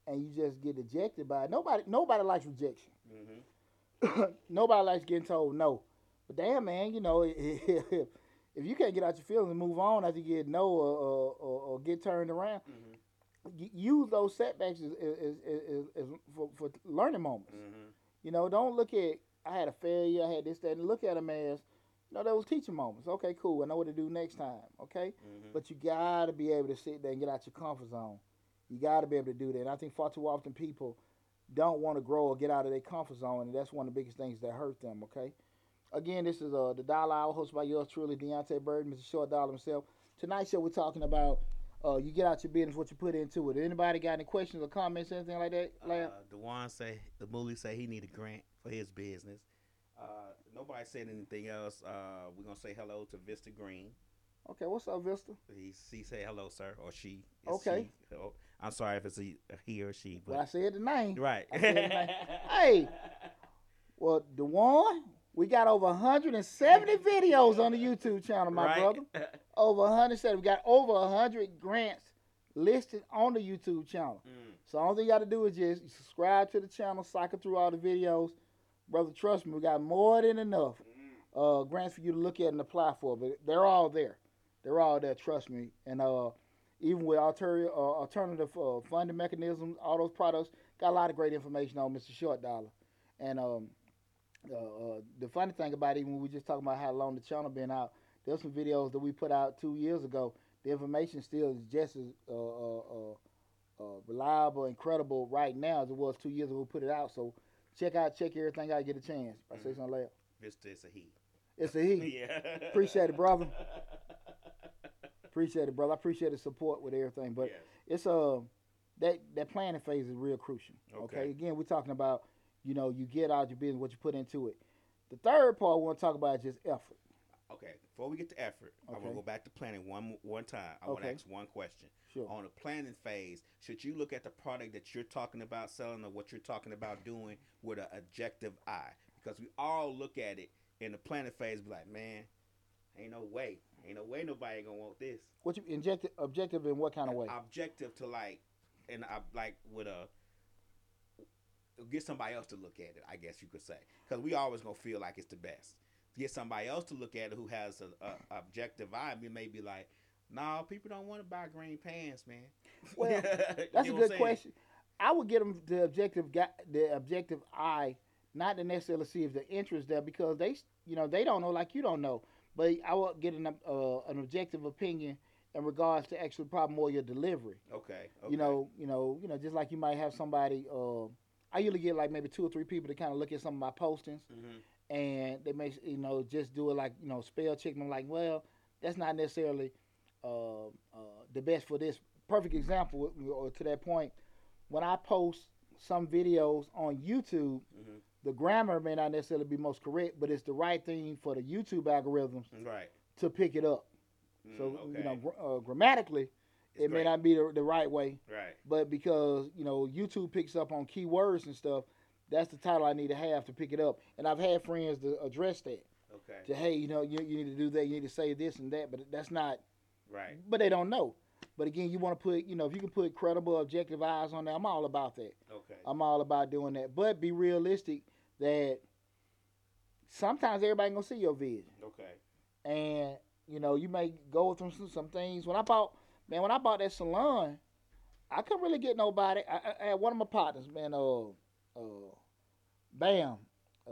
and you just get ejected by it. Nobody nobody likes rejection. Mm-hmm. nobody likes getting told no. But damn, man, you know, if, you can't get out your feelings and move on after you get no or, or, or, or get turned around, Mm-hmm. use those setbacks as, as, as, as, as for, for learning moments. Mm-hmm. You know, don't look at I had a failure, I had this, that, and look at them as, you know, those teaching moments. Okay, cool. I know what to do next time. Okay, Mm-hmm. but you gotta be able to sit there and get out your comfort zone. You gotta be able to do that. And I think far too often people don't want to grow or get out of their comfort zone, and that's one of the biggest things that hurt them. Okay. Again, this is uh, the Dollar Hour hosted by yours truly, Deontay Bird, Mr. Short Dollar himself. Tonight's show we're talking about uh, you get out your business, what you put into it. Anybody got any questions or comments, anything like that? Lamb? Uh, Dewan say the Mooly say he need a grant for his business, Uh, nobody said anything else. Uh, we're gonna say hello to Vista Green. Okay, what's up, Vista? He, he say hello, sir, or she. Okay. she. Oh, I'm sorry if it's a, he or she, Well, I said the name. right. Said my- Hey. Well, Dewan, we got over 170 videos on the YouTube channel, my right. brother. Over 170. We got over 100 grants listed on the YouTube channel. Mm, So all thing you got to do is just subscribe to the channel, cycle through all the videos. Brother, trust me, we got more than enough mm. uh, grants for you to look at and apply for. But they're all there. They're all there. Trust me. And uh, even with alternative uh, alternative uh, funding mechanisms, all those products got a lot of great information on Mr. Short Dollar. And um, uh, uh, the funny thing about it, even when we just talking about how long the channel been out, there's some videos that we put out two years ago. The information still is just as uh, uh, uh, uh, reliable and credible right now as it was two years ago we put it out. So check out, check everything out, get a chance. I say something later. Is a he. It's a he. yeah. Appreciate it, brother. Appreciate it, brother. I appreciate the support with everything, but Yes. it's uh that that planning phase is real crucial. Okay. Okay. Again, we're talking about you know you get out of your business, what you put into it. The third part we want to talk about is just effort. Okay. Before we get to effort, I want to go back to planning one one time. I want to ask one question. Sure. On the planning phase, should you look at the product that you're talking about selling or what you're talking about doing with an objective eye? Because we all look at it in the planning phase, be like, man, ain't no way, ain't no way nobody gonna want this. What you inject objective in what kind of way? Objective to like, and I like with a get somebody else to look at it. I guess you could say, because we always gonna feel like it's the best. Get somebody else to look at it who has a, a objective eye. We may be like, nah, people don't want to buy green pants, man. Well, That's a good question. I would get them the objective guy, the objective eye, not to necessarily see if the interest there because they, you know, they don't know like you don't know. But I would get an uh, an objective opinion in regards to actually probably more your delivery. Okay, okay. You know, you know, you know, just like you might have somebody. Uh, I usually get like maybe two or three people to kind of look at some of my postings, hmm and they may, you know, just do it like you know, spell check. And I'm like, well, that's not necessarily uh, uh, the best for this. Perfect example or to that point, when I post some videos on YouTube, hmm the grammar may not necessarily be most correct, but it's the right thing for the YouTube algorithms Right. to pick it up. Mm, So okay. you know, gr- uh, grammatically, It may great. not be the, the right way, Right. but because you know YouTube picks up on keywords and stuff, that's the title I need to have to pick it up. And I've had friends to address that. Okay. To hey, you know, you, you need to do that, you need to say this and that, but that's not. Right. But they don't know. But again, you want to put, you know, if you can put credible, objective eyes on that, I'm all about that. Okay. I'm all about doing that. But be realistic that sometimes everybody gonna see your vision, Okay. and you know, you may go through some, some things. When I bought, man, when I bought that salon, I couldn't really get nobody. I, I, I had one of my partners, man, uh, uh, Bam. Uh,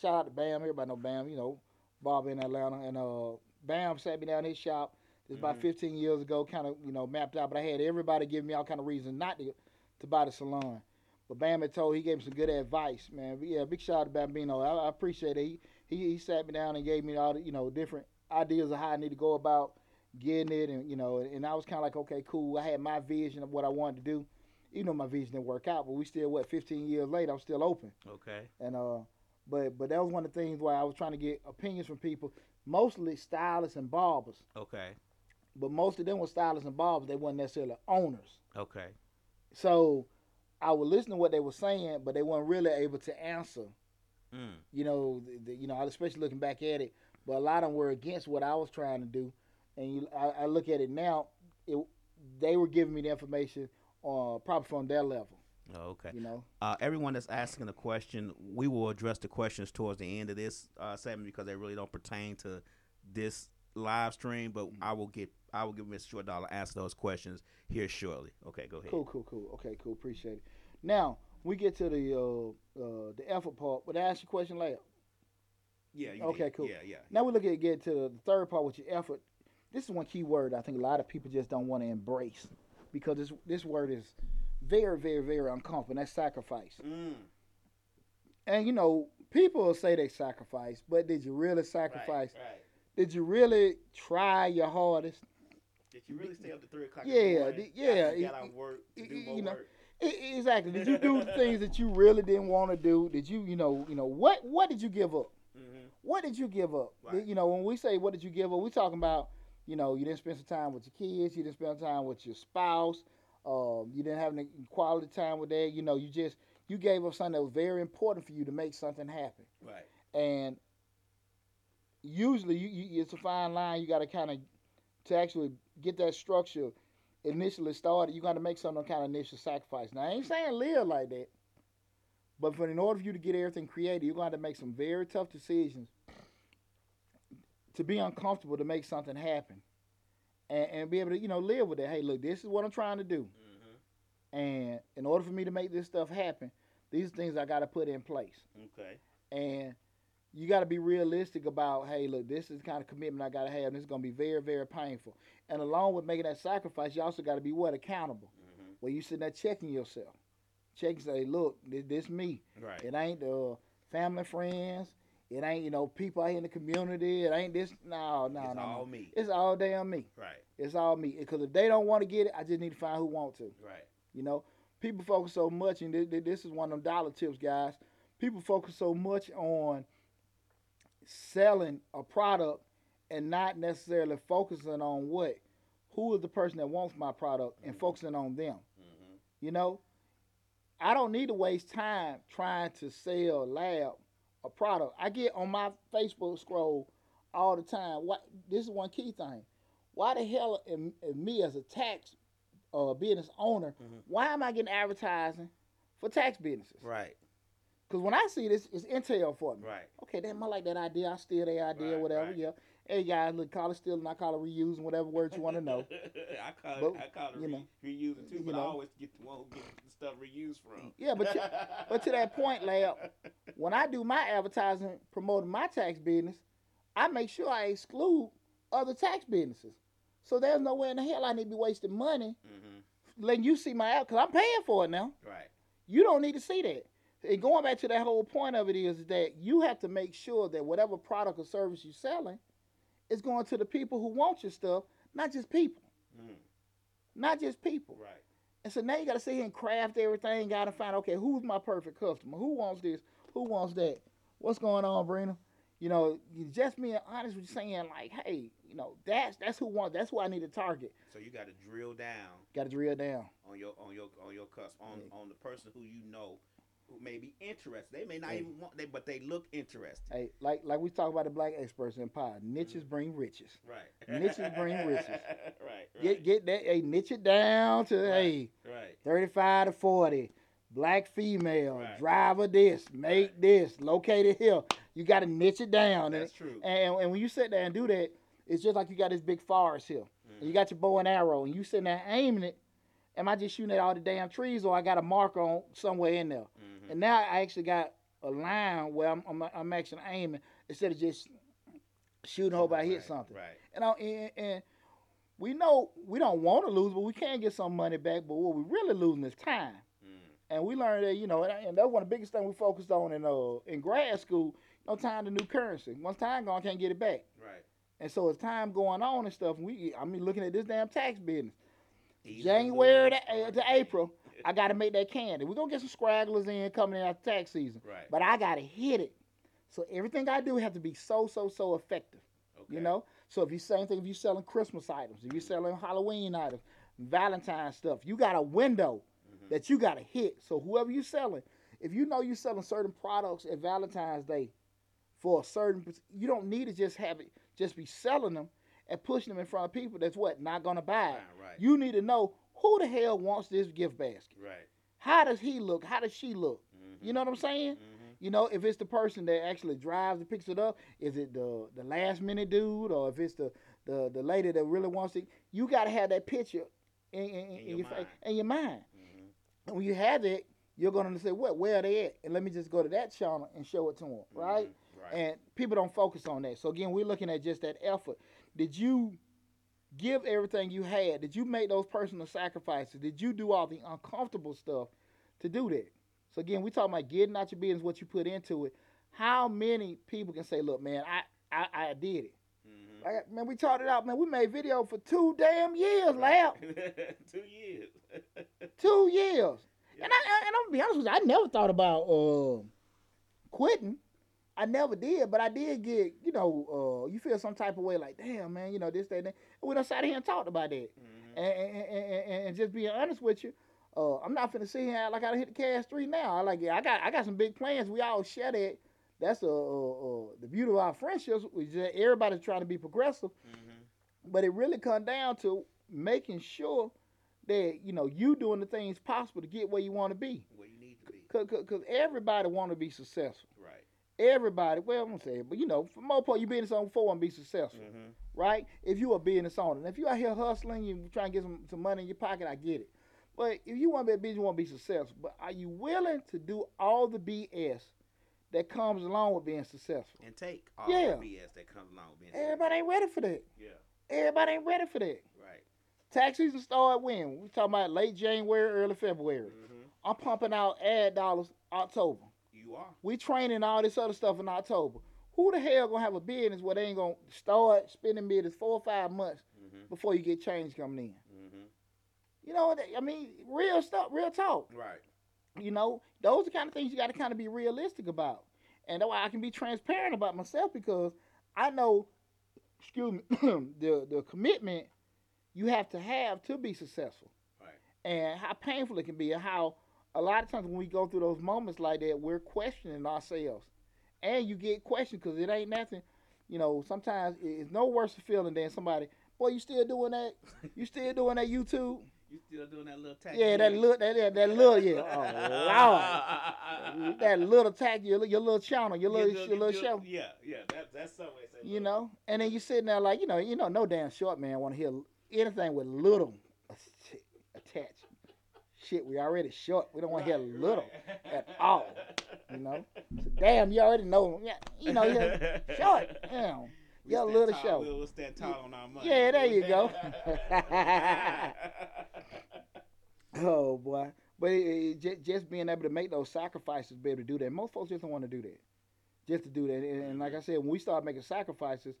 shout out to Bam. Everybody know Bam. You know, Bob in Atlanta, and uh, Bam sat me down in his shop. This about Mhm. 15 years ago, kind of you know mapped out. But I had everybody give me all kind of reasons not to to buy the salon. But Bam had told he gave me some good advice, man. But yeah, big shout out to Bambino. I, I appreciate it. He, he he sat me down and gave me all the you know different ideas of how I need to go about getting it, and you know, and I was kind of like, okay, cool. I had my vision of what I wanted to do. Even though my vision didn't work out, but we still what 15 years later, I'm still open. Okay. And uh, but but that was one of the things where I was trying to get opinions from people, mostly stylists and barbers. Okay. But most of them were stylists and barbers. They weren't necessarily owners. Okay. So I would listen to what they were saying, but they weren't really able to answer. Mm. You know, the, the, you know, especially looking back at it. But a lot of them were against what I was trying to do, and you, I, I look at it now. It, they were giving me the information, uh, probably from their level. Oh, okay. You know. Uh, everyone that's asking a question, we will address the questions towards the end of this uh, segment because they really don't pertain to this live stream. But I will get, I will give Mr. Short Dollar answer those questions here shortly. Okay, go ahead. Cool, cool, cool. Okay, cool. Appreciate it. Now we get to the uh, uh, the effort part. But I ask you a question later. Yeah. You Okay, did. cool. Yeah, yeah. Now we look at get to the third part, which is effort. This is one key word I think a lot of people just don't want to embrace because this this word is very, very, very uncomfortable. And that's sacrifice. Mm. And you know, people say they sacrifice, but did you really sacrifice? Right, right. Did you really try your hardest? Did you really stay up to three o'clock? in Yeah, the morning yeah, You got out work to do more you know, work. Exactly. Did you do the things that you really didn't want to do? Did you, you know, you know what? What did you give up? Mm-hmm. What did you give up? Right. You know, when we say what did you give up, we're talking about, you know, you didn't spend some time with your kids, you didn't spend time with your spouse, um, you didn't have any quality time with that. You know, you just you gave up something that was very important for you to make something happen. Right. And usually, you, you it's a fine line. You got to kind of to actually get that structure initially started. You got to make some kind of initial sacrifice. Now, I ain't saying live like that, but for in order for you to get everything created, you're going to have to make some very tough decisions to be uncomfortable to make something happen, and, and be able to you know live with it. Hey, look, this is what I'm trying to do, Mm-hmm. and in order for me to make this stuff happen, these things I got to put in place Okay. and you got to be realistic about hey look this is the kind of commitment i got to have and it's going to be very very painful and along with making that sacrifice you also got to be what accountable Mm-hmm. where you sitting there checking yourself checking say look this, this me Right. it ain't the family friends it ain't you know people out here in the community it ain't this no no it's no, all no. me. it's all damn me Right. it's all me because if they don't want to get it i just need to find who want to Right. you know, people focus so much, and thi- thi- this is one of them dollar tips, guys. People focus so much on selling a product and not necessarily focusing on what, who is the person that wants my product, and Mhm. focusing on them. Mm-hmm. You know, I don't need to waste time trying to sell lab a product. I get on my Facebook scroll all the time. What this is one key thing. Why the hell am, am me as a tax uh, business owner? Mhm. Why am I getting advertising for tax businesses? Right. Because when I see this, it's intel for me. Right. Okay, damn, I like that idea. I steal that idea, Right, whatever. right. Yeah. Hey guys, look, call it stealing, I call it reusing, whatever words you want to know. I call it, But, I call it you re- know, reusing too, but I always get the one gets the stuff reused from. Yeah, but to, but to that point, Lab, when I do my advertising promoting my tax business, I make sure I exclude other tax businesses. So there's no way in the hell I need to be wasting money hmm letting you see my ad because I'm paying for it now. Right. You don't need to see that. And going back to that whole point of it is that you have to make sure that whatever product or service you're selling is going to the people who want your stuff, not just people. Mm. Not just people. Right. And so now you got to sit here and craft everything. Got to find okay, who's my perfect customer? Who wants this? Who wants that? What's going on, Brina? You know, you just being honest with you, saying like, hey, you know, that's that's who wants. That's who I need to target. So you got to drill down Got to drill down. on your on your on your cusp on Yeah. on the person who you know who may be interested. They may not Yeah. even want they, but they look interested. Hey, like like we talk about the black experts in pie. Niches bring riches. Right. Niches bring riches. right. Right. Get get that. Hey, niche it down to Right. hey right. thirty five to forty. Black female, Right. driver this, make Right. this, located here. You got to niche it down. And That's true. And, and when you sit there and do that, it's just like you got this big forest here. And you Mhm. got your bow and arrow, and you sitting there aiming it. Am I just shooting at all the damn trees, or I got a marker on somewhere in there? Mhm. And now I actually got a line where I'm, I'm, I'm actually aiming instead of just shooting, hope I hit Right, something. Right. And, I, and, and we know we don't want to lose, but we can get some money back. But what we're really losing is time. Mm. And we learned that, you know, and, and that's one of the biggest things we focused on in uh in grad school. No time to new currency. Once time gone, can't get it back. Right. And so as time going on and stuff, we I mean looking at this damn tax business. Easy January to, to April, I got to make that candy. We're gonna get some scragglers in coming in after tax season, Right. but I gotta hit it. So everything I do have to be so so so effective. okay. You know. So if you same thing, if you're selling Christmas items, if you're selling Halloween items, Valentine stuff, you got a window Mhm. that you got to hit. So whoever you're selling, if you know you're selling certain products at Valentine's Day for a certain, you don't need to just have it, just be selling them and pushing them in front of people that's what not gonna buy. it. Right. Right. You need to know who the hell wants this gift basket. right. How does he look? How does she look? Mhm. You know what I'm saying? Mhm. You know, if it's the person that actually drives and picks it up, is it the the last minute dude, or if it's the the, the lady that really wants it? You got to have that picture in, in, in, In your mind. in your mind. Mhm. And when you have it, you're gonna say, "What? Where are they at?" And let me just go to that channel and show it to them, right? Mhm. Right. And people don't focus on that. So again, we're looking at just that effort. Did you give everything you had? Did you make those personal sacrifices? Did you do all the uncomfortable stuff to do that? So again, we talking about getting out your business, what you put into it. How many people can say, "Look, man, I I, I did it." Mhm. Like, man, we taught it out, man. We made video for two damn years, lab. Two years. Two years. Yeah. And I and I'm gonna be honest with you, I never thought about uh, quitting. I never did, but I did get, you know, uh, you feel some type of way like, damn, man, you know, this, that, that. We done sat here and talked about that. Mhm. And, and, and, and, just being honest with you, uh, I'm not finna sit here like I hit the cash three now. I like, yeah, I got, I got some big plans. We all share that. That's uh, uh, uh, the beauty of our friendships. We just, everybody's trying to be progressive, Mhm. but it really comes down to making sure that you know you doing the things possible to get where you want to be. Where you need to be. Cause, cause, 'cause everybody want to be successful. Everybody, well, I'm gonna say it, but you know, for the most part, you be business owner before and be successful, Mhm. right? If you a business owner, and if you out here hustling, you trying to get some, some money in your pocket, I get it. But if you want to be a business, you want to be successful. But are you willing to do all the BS that comes along with being successful? And take all Yeah. the BS that comes along with being successful. Everybody ain't ready for that. Yeah. Everybody ain't ready for that. Right. Tax season start when? We talking about late January, early February. Mhm. I'm pumping out ad dollars October. You are. We training all this other stuff in October. Who the hell gonna have a business where they ain't gonna start spending business four or five months Mhm. before you get change coming in? Mhm. You know, I mean, real stuff, real talk. Right. You know, those are the kind of things you got to kind of be realistic about, and that's why I can be transparent about myself because I know, excuse me, the the commitment you have to have to be successful, Right. and how painful it can be, and how a lot of times when we go through those moments like that, we're questioning ourselves, and you get questioned because it ain't nothing. You know, sometimes it's no worse a feeling than somebody, boy, you still doing that? You still doing that YouTube? You still doing that little tag? Yeah, that little, that, that, that little, yeah. Oh, Lord. that little tag, your, your little channel, your little, your little show. Yeah, yeah. That, that's some way. You little. know, and then you sitting there like, you know, you know, no damn short man want to hear anything with little attached. Shit, we already short. We don't want to hear little right. at all. You know, so damn, you already know. Yeah, you know, you're short. Damn. We Your stand little tall, show. We'll, we'll stand tall on our money. Yeah, there you go. Oh boy, but it, it, just, just being able to make those sacrifices, be able to do that. Most folks just don't want to do that. Just to do that, and, and like I said, when we start making sacrifices,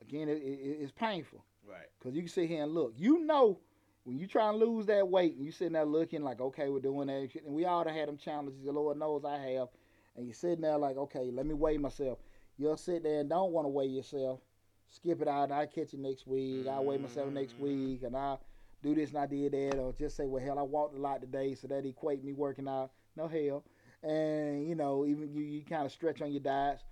again, it, it, it's painful right. because you can sit here and look. You know, when you try and lose that weight, and you sitting there looking like, okay, we're doing that, shit, and we all done had them challenges. The Lord knows I have, and you're sitting there like, okay, let me weigh myself. You'll sit there and don't want to weigh yourself. Skip it out. and I catch you next week. I will weigh myself next Mhm. week, and I do this and I did that, or just say, well, hell, I walked a lot today, so that equate me working out. No hell, and you know, even you, you kind of stretch on your diets.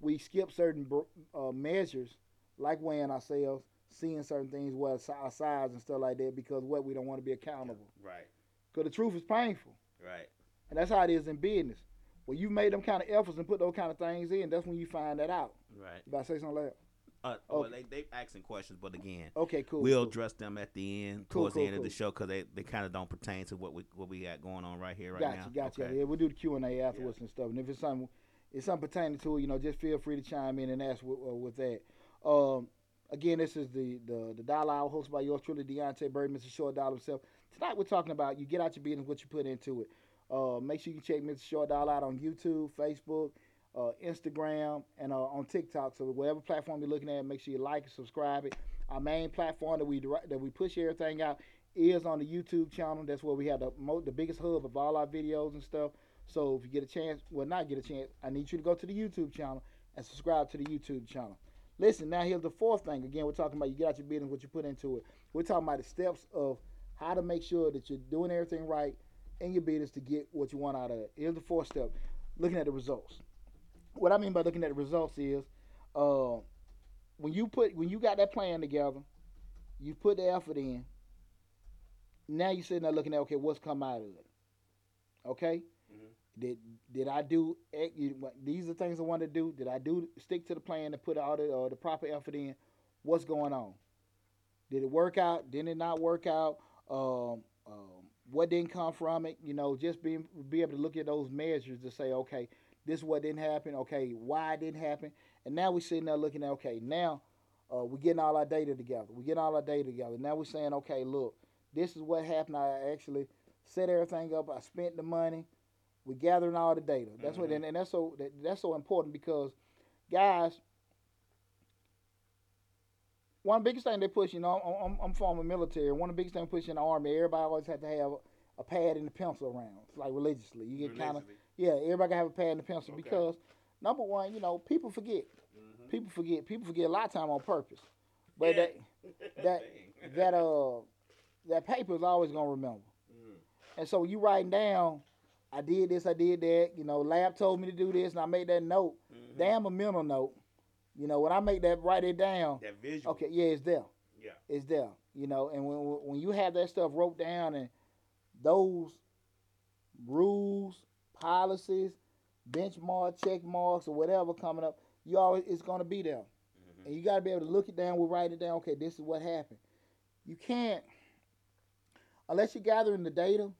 We skip certain uh, measures, like weighing ourselves, seeing certain things, si- our size and stuff like that, because what we don't want to be accountable. Right. Because the truth is painful, Right. and that's how it is in business. When you made them kind of efforts and put those kind of things in, that's when you find that out. Right. About to say something like Uh, well, they they asking questions, but again, Okay, cool. we'll cool. address them at the end, Cool, towards cool, the end of the show, because they, they kind of don't pertain to what we what we got going on right here, right gotcha, now. gotcha. Okay. Yeah, we'll do the Q and A afterwards and stuff. And if it's something, it's something pertaining to it, you know, just feel free to chime in and ask with, uh, with that. Um, again, this is the the the Dollar Hour hosted by yours truly, Deontay Bird, Mr. Short Dollar himself. Tonight we're talking about you get out your business, what you put into it. Uh, make sure you check Mr. Short Dollar out on YouTube, Facebook, uh, Instagram, and uh, on TikTok. So whatever platform you're looking at, make sure you like and subscribe it. Our main platform that we that we push everything out is on the YouTube channel. That's where we have the mo- the biggest hub of all our videos and stuff. So if you get a chance, well, not get a chance, I need you to go to the YouTube channel and subscribe to the YouTube channel. Listen, now here's the fourth thing. Again, we're talking about you get out your business, what you put into it. We're talking about the steps of how to make sure that you're doing everything right in your business to get what you want out of it. Here's the fourth step: looking at the results. What I mean by looking at the results is, uh, when you put when you got that plan together, you put the effort in. Now you're sitting there looking at okay, what's come out of it. Okay, Mhm. Did did I do? These are things I want to do. Did I do stick to the plan and put all the uh, the proper effort in? What's going on? Did it work out? Did it not work out? Um, um, what didn't come from it? You know, just being be able to look at those measures to say, okay, this is what didn't happen. Okay, why it didn't happen? And now we're sitting there looking at, okay, now uh, we're getting all our data together. We're getting all our data together. Now we're saying, okay, look, this is what happened. I actually set everything up. I spent the money. We're gathering all the data. That's what, Mhm. and, and that's so that, that's so important because, guys, one of the biggest thing they push, you know, I'm, I'm, I'm former military. One of the biggest things pushing the army, everybody always had to have a pad and a pencil around, like religiously. You get kind of yeah. Everybody can have a pad and a pencil Okay. because number one, you know, people forget. Mhm. People forget. People forget a lot of time on purpose. But Yeah. that that that uh that paper is always gonna remember. Mm. And so you writing down, I did this, I did that. You know, lab told me to do this, and I made that note. Mhm. Damn a mental note. You know, when I make that, write it down. That visual. Okay, yeah, it's there. Yeah. It's there. You know, and when when you have that stuff wrote down and those rules, policies, benchmark, check marks, or whatever coming up, you always it's gonna be there. Mhm. And you gotta be able to look it down, We'll write it down, okay, this is what happened. You can't unless you're gathering the data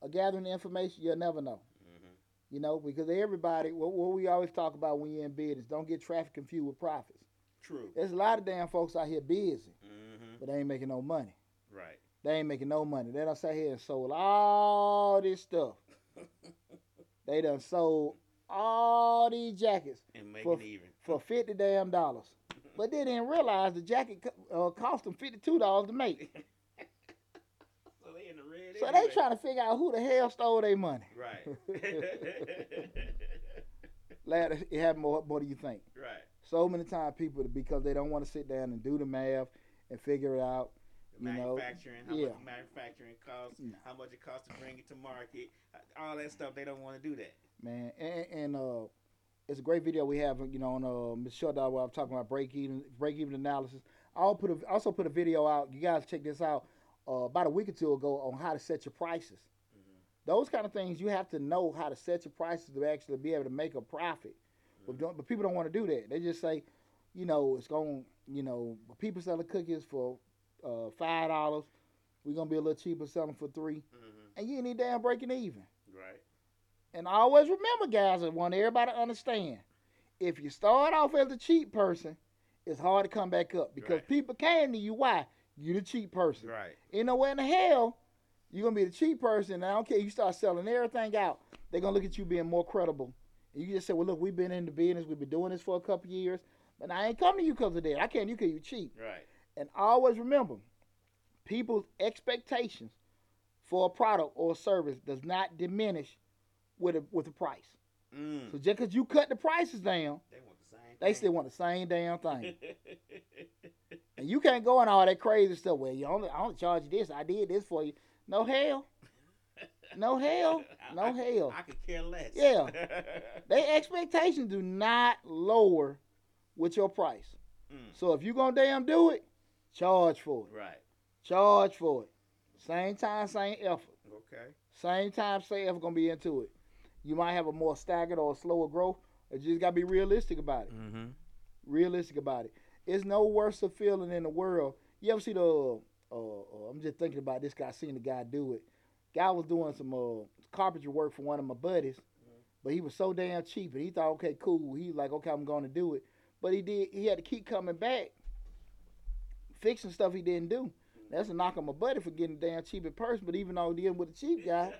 or gathering the information, you'll never know. Mhm. You know, because everybody what, what we always talk about when you're in business, don't get traffic confused with profits. True. There's a lot of damn folks out here busy, hmm but they ain't making no money. Right. They ain't making no money. They done sat here and sold all this stuff. they done sold all these jackets And make For- even. for fifty damn dollars. But they didn't realize the jacket uh, cost them fifty two dollars to make. So they in the red. So anyway. they trying to figure out who the hell stole their money. Right. Lad, it happened more. What do you think? right. So many times people because they don't want to sit down and do the math and figure it out. You know, manufacturing, how yeah. much manufacturing costs, No. how much it costs to bring it to market, all that stuff. They don't want to do that. man. And, and uh, it's a great video we have, you know, on uh, Ms. Shutdown where I'm talking about break even, break even analysis. I'll put a, also put a video out. You guys check this out uh, about a week or two ago on how to set your prices. Those kind of things you have to know how to set your prices to actually be able to make a profit. But, don't, but people don't want to do that. They just say, you know, it's going, you know, people selling cookies for uh, five dollars. We're gonna be a little cheaper selling for 3 Mm-hmm. and you ain't damn breaking even. Right. And always remember, guys, I want everybody to understand. If you start off as a cheap person, it's hard to come back up because Right. people came to you. Why? You the cheap person. Right. You know where in the hell you're gonna be the cheap person. I don't care. You start selling everything out. They're gonna look at you being more credible. And you just say, "Well, look, we've been in the business. We've been doing this for a couple years, but I ain't come to you because of that. I came to you because you cheap." Right. And always remember, people's expectations for a product or a service does not diminish with a with the price. Mm. So just because you cut the prices down, They want the same. they still want the same damn thing. and you can't go on all that crazy stuff. Well, you only I don't charge you this. I did this for you. No hell. No hell. No I, hell. I could care less. Yeah. Their expectations do not lower with your price. Mm. So if you gonna damn do it, charge for it. Right. Charge for it. Same time, same effort. Okay. Same time, same effort gonna be into it. You might have a more staggered or slower growth. You just gotta be realistic about it. Mm-hmm. Realistic about it. It's no worse a feeling in the world. You ever see the? Uh, uh, I'm just thinking about this guy. Seeing the guy do it. Guy was doing some uh, carpentry work for one of my buddies, but he was so damn cheap, and he thought, okay, cool. He was like, okay, I'm going to do it, but he did. He had to keep coming back, fixing stuff he didn't do. That's a knock on my buddy for getting damn cheap in person. But even though dealing with a cheap guy,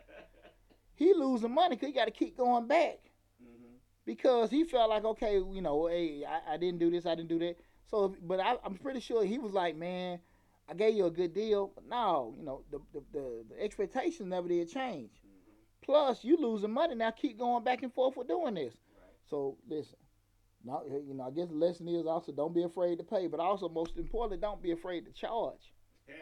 he losing money because he got to keep going back mm-hmm. because he felt like, okay, you know, hey, I, I didn't do this, I didn't do that. So, but I, I'm pretty sure he was like, man, I gave you a good deal, but no, you know, the the, the, the expectations never did change. Mm-hmm. Plus, you losing money now. Keep going back and forth with doing this. So listen, now uh, you know, I guess the lesson is also don't be afraid to pay, but also most importantly, don't be afraid to charge. Yeah.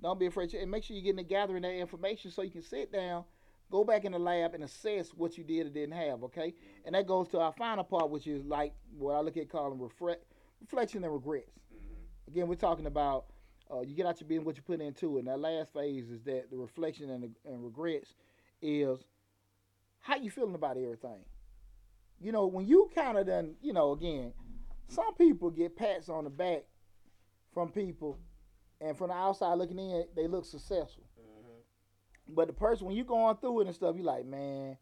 Don't be afraid to, and make sure you're getting the gathering that information so you can sit down, go back in the lab and assess what you did or didn't have. Okay, mm-hmm. and that goes to our final part, which is like what I look at calling refre- reflection and regrets. Mm-hmm. Again, we're talking about uh, you get out your business, what you put into it. And that last phase is that the reflection and, the, and regrets is how you feeling about everything. You know, when you kind of done, you know, again, some people get pats on the back from people, and from the outside looking in, they look successful. Mm-hmm. But the person, when you going through it and stuff, you like, man,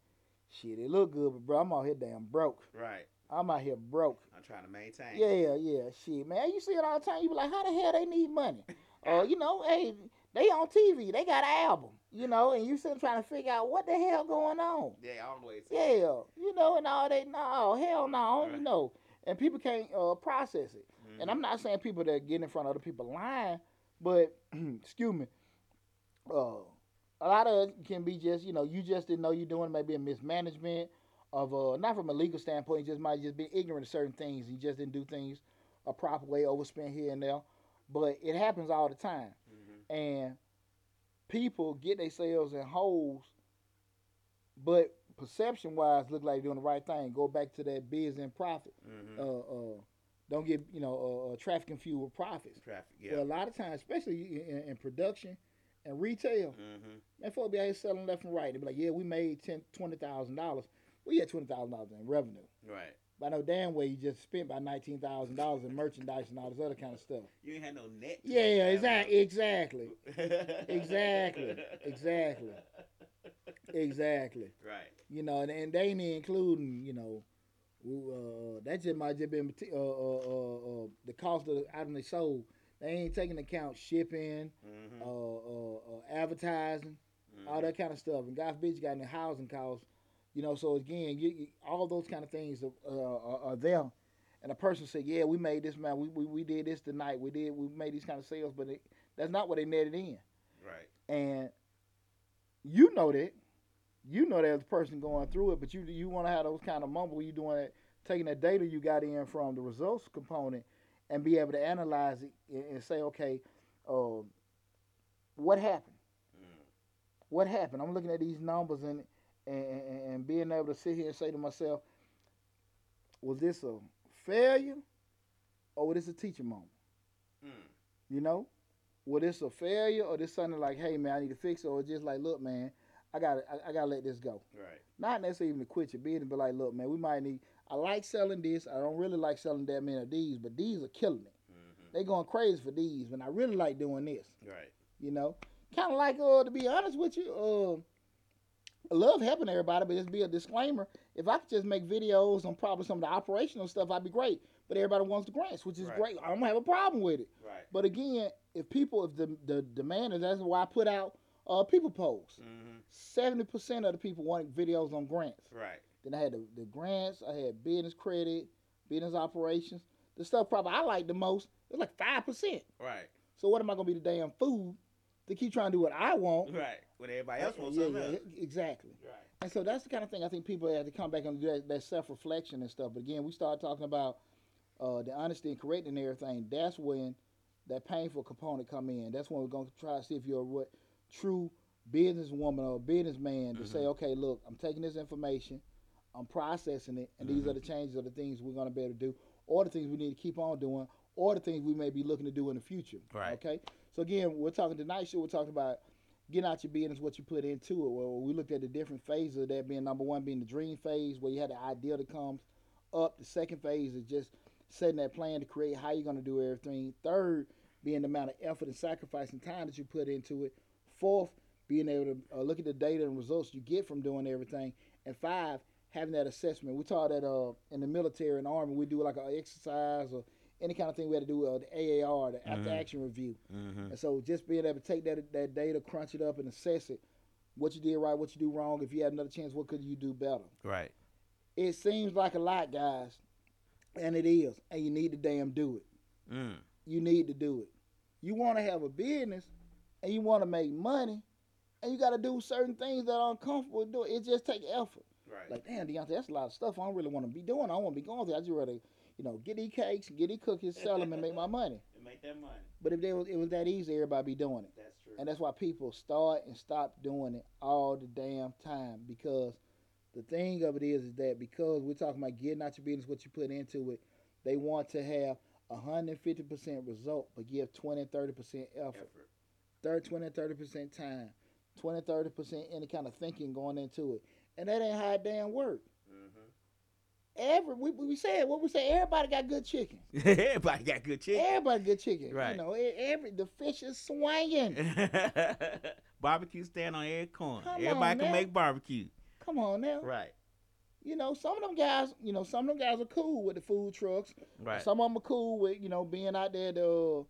shit, it look good, but bro, I'm out here damn broke. Right. I'm out here broke. I'm trying to maintain. Yeah, yeah, shit, man. You see it all the time. You be like, how the hell they need money? Or you know, hey, they on TV, they got an album, you know, and you still trying to figure out what the hell going on. Yeah. Always. Yeah, you know, and all they no, hell no, Right. you know, and people can't uh, process it. Mhm. And I'm not saying people that get in front of other people lying, but excuse me, uh, a lot of it can be just you know you just didn't know you're doing maybe a mismanagement of uh not from a legal standpoint, just might just be ignorant of certain things. You just didn't do things a proper way, overspend here and there. But it happens all the time, Mhm. and people get themselves in holes, but perception wise look like they're doing the right thing. Go back to that biz and profit. Mhm. Uh, uh, don't get you know uh, uh, trafficking fuel with profits. Traffic. Well, Yeah. a lot of times, especially in, in production and retail, Mm-hmm. man, folks be out here selling left and right. They be like, "Yeah, we made ten, twenty thousand dollars. We had twenty thousand dollars in revenue. Right. But I know damn well you just spent about nineteen thousand dollars in merchandise and all this other kind of stuff. You ain't had no net. Yeah, yeah, exactly, exactly, exactly. Exactly, exactly. Right. You know, and, and they ain't including, you know, uh, that just might just been uh, uh, uh, uh, the cost of the item they sold. They ain't taking account shipping, Mm-hmm. uh, uh, uh, advertising, all that kind of stuff. And God forbid you got any housing costs, you know. So again, you, you, all those kind of things are, uh, are, are there. And a person said, "Yeah, we made this man. We, we, we did this tonight. We did. We made these kind of sales, but it, that's not what they netted in." Right. And you know that. You know there's a person going through it, but you you want to have those kind of mumble. You doing it, taking that data you got in from the results component, and be able to analyze it and, and say, okay, um, what happened? Mm. what happened? I'm looking at these numbers and and, and and being able to sit here and say to myself, was this a failure or was this a teaching moment? Mm. You know, was this a failure or this something like, hey man, I need to fix it, or just like, look man, I got to I, I gotta let this go. Right. Not necessarily even to quit your business, but like, look man, we might need. I like selling this. I don't really like selling that many of these, but these are killing it. Mm-hmm. They going crazy for these, and I really like doing this. Right. You know, kind of like uh, to be honest with you, uh, I love helping everybody, but just be a disclaimer. If I could just make videos on probably some of the operational stuff, I'd be great. But everybody wants the grants, which is Right. great. I don't have a problem with it. Right. But again, if people, if the the demand is, that's why I put out uh, people posts. Mm-hmm. Seventy percent of the people wanted videos on grants. Right. Then I had the, the grants, I had business credit, business operations. The stuff probably I like the most is like five percent. Right. So what am I gonna be the damn fool to keep trying to do what I want? Right. When everybody else wants yeah, something yeah, else. exactly. Right. And so that's the kind of thing I think people have to come back and do that, that self reflection and stuff. But again, we start talking about uh, the honesty and correcting everything. That's when that painful component come in. That's when we're going to try to see if you're a what, true businesswoman or businessman to say, Mhm. okay, look, I'm taking this information, I'm processing it, and these are the changes or the things we're going to be able to do, or the things we need to keep on doing, or the things we may be looking to do in the future. Right. Okay. So again, we're talking tonight. Show we're talking about getting out your business, what you put into it. Well, we looked at the different phases of that. Being number one, being the dream phase, where you had the idea that comes up. The second phase is just setting that plan to create how you're going to do everything. Third, being the amount of effort and sacrifice and time that you put into it. Fourth, being able to uh, look at the data and results you get from doing everything. And five, having that assessment. We taught that uh, in the military and army. We do like an exercise or any kind of thing we had to do uh, the AAR, the after Mhm. action review. Mm-hmm. And so just being able to take that that data, crunch it up, and assess it, what you did right, what you do wrong. If you had another chance, what could you do better? Right. It seems like a lot, guys, and it is. And you need to damn do it. Mm. You need to do it. You want to have a business, and you want to make money, and you got to do certain things that are uncomfortable to do. It just take effort. Right. Like, damn, Deontay, that's a lot of stuff I don't really want to be doing. I don't want to be going through. I just rather, you know, get these cakes, get these cookies, sell them, and make my money. to make that money. But if they was, it was that easy, everybody be doing it. That's true. And that's why people start and stop doing it all the damn time because the thing of it is, is that because we're talking about getting out your business, what you put into it, they want to have 150% result, but give 20 and 30% effort, effort. third 20 30% time, 20 30% any kind of thinking going into it. And that ain't how it damn work. Mm-hmm. Every we, we said what we say, everybody got good chicken. Everybody got good chicken. Everybody good chicken. Right. You know, every the fish is swinging. barbecue stand on every corner. Come Everybody on can now. make barbecue. Come on now. Right. you know, some of them guys, you know, some of them guys are cool with the food trucks. Right. Some of them are cool with, you know, being out there to,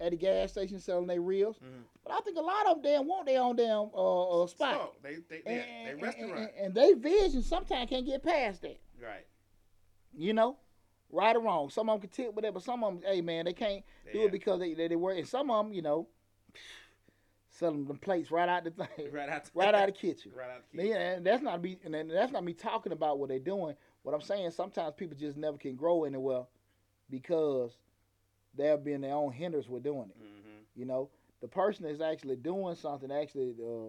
uh, at the gas station selling their reels. Mhm. But I think a lot of them damn want their own damn uh, uh, spot. So, they they they, and, they and- restaurant. and, and they vision sometimes can't get past that. right. You know, right or wrong. Some of them can tip with it, but some of them, hey man, they can't do it because they they, they work. And some of them, you know, selling them plates right out the thing, Right out. right out the kitchen. Right out the kitchen. Yeah, and that's not me, and that's not me talking about what they're doing. What I'm saying, sometimes people just never can grow anywhere because they're being their own hindrance with doing it. Mm-hmm. You know, the person that's actually doing something, actually, uh,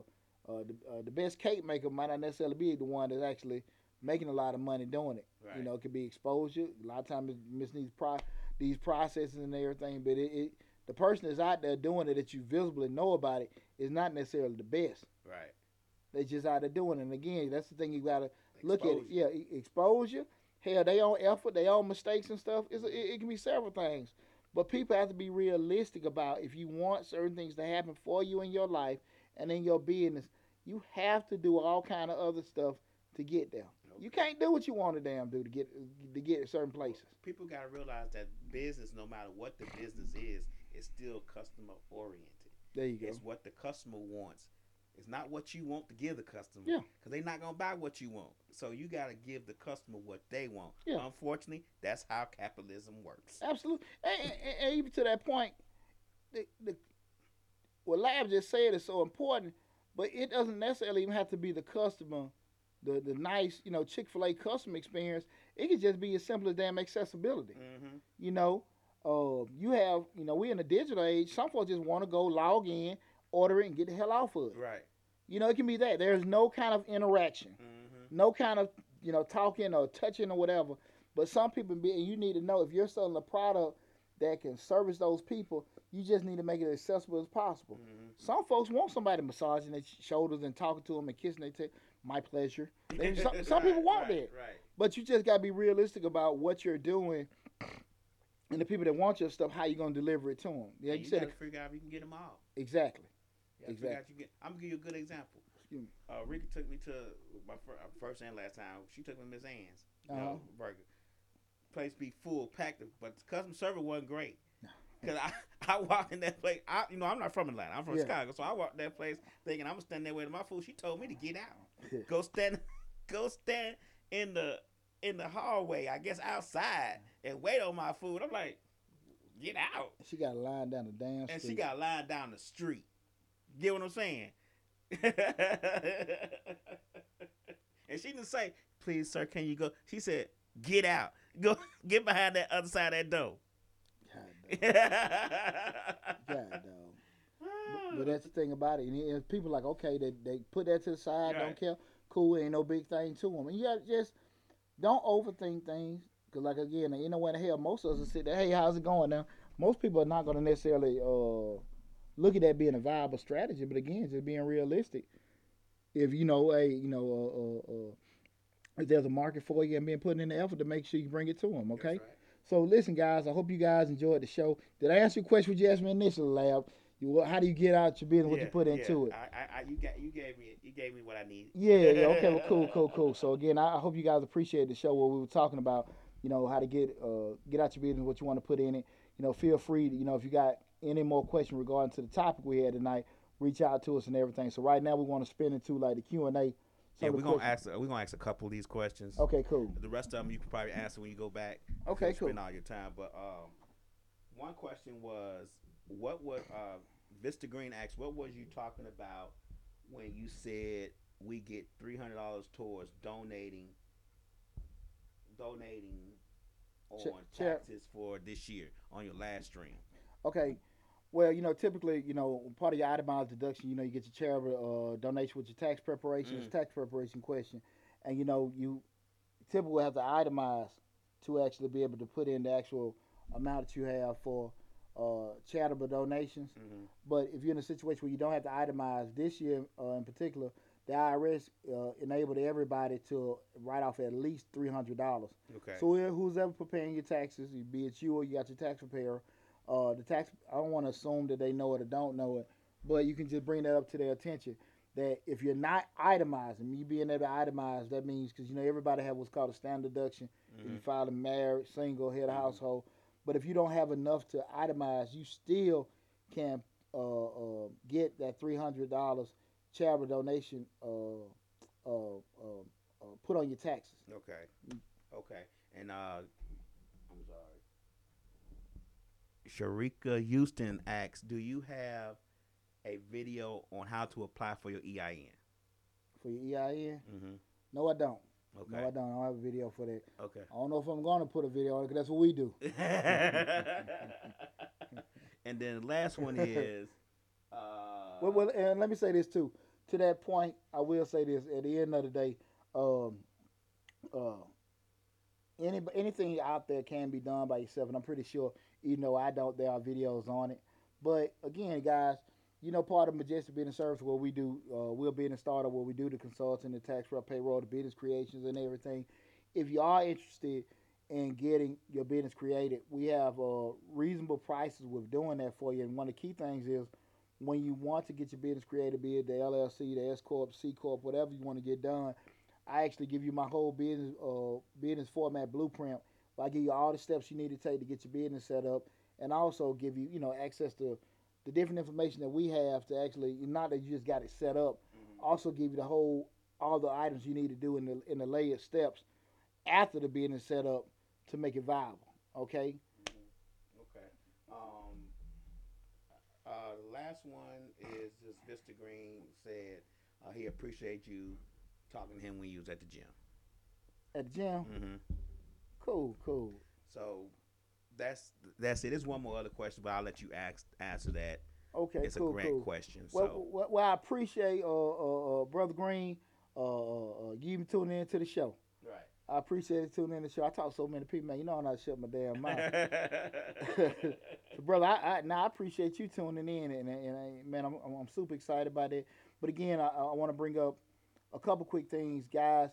uh, the, uh, the best cake maker might not necessarily be the one that's actually making a lot of money doing it. Right. You know, it could be exposure. A lot of times miss these pro- these processes and everything, but it, it the person that's out there doing it that you visibly know about it is not necessarily the best. Right. They just out there doing it. And again, that's the thing you gotta look at it. Yeah, exposure. Hell, they own effort, they own mistakes and stuff. It's it, it can be several things. But people have to be realistic about if you want certain things to happen for you in your life and in your business, you have to do all kind of other stuff to get there. You can't do what you want to damn do to get to get in certain places. People got to realize that business, no matter what the business is, is still customer oriented. There you go. It's what the customer wants. It's not what you want to give the customer. Yeah. Because they're not gonna buy what you want. So you got to give the customer what they want. Yeah. Unfortunately, that's how capitalism works. Absolutely. And, and, and even to that point, the, the what Lab just said is so important, but it doesn't necessarily even have to be the customer, the the nice, you know, Chick fil A customer experience. It could just be as simple as damn accessibility. Mm-hmm. You know, uh, you have, you know, we're in a digital age. Some folks just want to go log in, order it, and get the hell off of it. Right. You know, it can be that. There's no kind of interaction Mm-hmm. no kind of you know talking or touching or whatever. But some people be and you need to know if you're selling a product that can service those people, you just need to make it as accessible as possible. Mm-hmm. Some folks want somebody massaging their shoulders and talking to them and kissing their tail. My pleasure. They- some, some people want right, that, Right. but you just gotta be realistic about what you're doing. And the people that want your stuff, how you gonna deliver it to them? Yeah, you you said got it, to figure out if you can get them all. exactly. You Exactly. you get, I'm gonna give you a good example. Excuse me. Uh, Ricky took me to my uh, first and last time. She took me to Miss Ann's. You Uh-huh. know, burger. Place be full, packed, but the customer service wasn't great. Cause I, I walked in that place. I, you know, I'm not from Atlanta. I'm from Yeah. Chicago, so I walked that place thinking I'm gonna stand there waiting my food. She told me to get out, go stand, go stand in the in the hallway. I guess outside and wait on my food. I'm like, get out. She got a line down the damn And street. she got lined down the street. Get what I'm saying? and she didn't say, "Please, sir, can you go?" She said, "Get out. Go get behind that other side of that door." God. God. But that's the thing about it. And it- people like, okay, they, they put that to the side, Right. don't care. Cool, ain't no big thing to them. And you gotta just don't overthink things. Because, like, again, you know, what the hell, most of us will sit there, hey, how's it going now? Most people are not going to necessarily uh, look at that being a viable strategy. But again, just being realistic. If, you know, hey, you know, uh, uh, uh, if there's a market for you and being putting in the effort to make sure you bring it to them, okay? Right. So listen, guys. I hope you guys enjoyed the show. Did I answer your question? What you asked me initially, Lab? You, how do you get out your business? What you Yeah, put yeah. into it? I, I, I, you got, you gave me, you gave me what I need. Yeah, yeah. Okay, well, cool, cool, cool. So again, I hope you guys appreciate the show where we were talking about, you know, how to get uh get out your business, what you want to put in it. You know, feel free to, you know, if you got any more questions regarding to the topic we had tonight, reach out to us and everything. So right now we want to spin into like the Q and A. Yeah, we're gonna ask, we're gonna ask a couple of these questions. Okay, cool. The rest of them you can probably answer when you go back. Okay, cool. Spend all your time, but um, one question was, what was uh, Vista Green asked, what was you talking about when you said we get three hundred dollars towards donating, donating on cha- taxes for this year on your last stream? Okay. Well, you know, typically, you know, part of your itemized deduction, you know, you get your charitable uh, donation with your tax preparation, it's Mm. tax preparation question, and you know, you typically have to itemize to actually be able to put in the actual amount that you have for uh, charitable donations. Mm-hmm. But if you're in a situation where you don't have to itemize this year uh, in particular, the IRS uh, enabled everybody to write off at least three hundred dollars. Okay. So who- who's ever preparing your taxes, be it you or you got your tax preparer, uh, the tax. I don't want to assume that they know it or don't know it, but you can just bring that up to their attention. That if you're not itemizing, you being able to itemize, that means because you know everybody have what's called a standard deduction if you Mhm. file a married, single, head of Mhm. household. But if you don't have enough to itemize, you still can uh, uh, get that three hundred dollars charitable donation uh, uh, uh, uh, put on your taxes. Okay. Okay. And uh I'm sorry. Sharika Houston asks, do you have a video on how to apply for your EIN? For your EIN? Mm-hmm. No, I don't. Okay. No, I don't. I don't have a video for that. Okay. I don't know if I'm going to put a video on it because that's what we do. and then the last one is. Uh, Well, well, and let me say this too. To that point, I will say this. At the end of the day, um, uh, any anything out there can be done by yourself, and I'm pretty sure, even though I don't, there are videos on it. But again, guys, you know, part of Majestic Business Service, where we do, uh, we're a business startup, where we do the consulting, the tax prep, payroll, the business creations, and everything. If you are interested in getting your business created, we have uh, reasonable prices with doing that for you. And one of the key things is when you want to get your business created, be it the LLC, the S corp, C corp, whatever you want to get done, I actually give you my whole business uh, business format blueprint. I give you all the steps you need to take to get your business set up, and also give you you know access to the different information that we have to actually not that you just got it set up, also give you the whole all the items you need to do in the in the layered steps after the business set up to make it viable. Okay. Okay. Um, uh, the last one is just Mr. Green said uh, he appreciates you talking to him when you was at the gym. At the gym. Mm-hmm. Cool. Cool. So that's that's it. There's one more other question, but I'll let you ask answer that. Okay. it's cool. a great cool. question. Well, so well, well, I appreciate uh, uh, uh, brother Green uh, uh, uh, you even tuning in to the show. right. I appreciate it tuning in to the show. I talk to so many people, man. You know I'm not shut my damn mouth. So, brother, I, I now I appreciate you tuning in, and, and, and man, I'm, I'm I'm super excited about it. But again, I, I want to bring up a couple quick things, guys.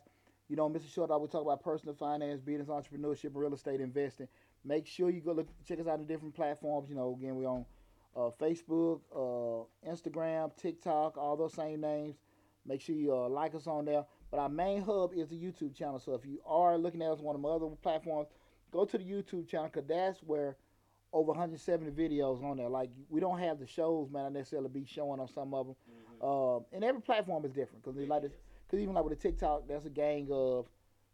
You know, Mr. Short, I would talk about personal finance, business, entrepreneurship, real estate investing. Make sure you go look, check us out on different platforms. You know, again, we're on uh, Facebook, uh, Instagram, TikTok, all those same names. Make sure you uh, like us on there. But our main hub is the YouTube channel. So if you are looking at us on one of my other platforms, go to the YouTube channel because that's where over 170 videos on there. Like we don't have the shows, man. I necessarily be showing on some of them. Um, and every platform is different because like because even like with the TikTok, that's a gang of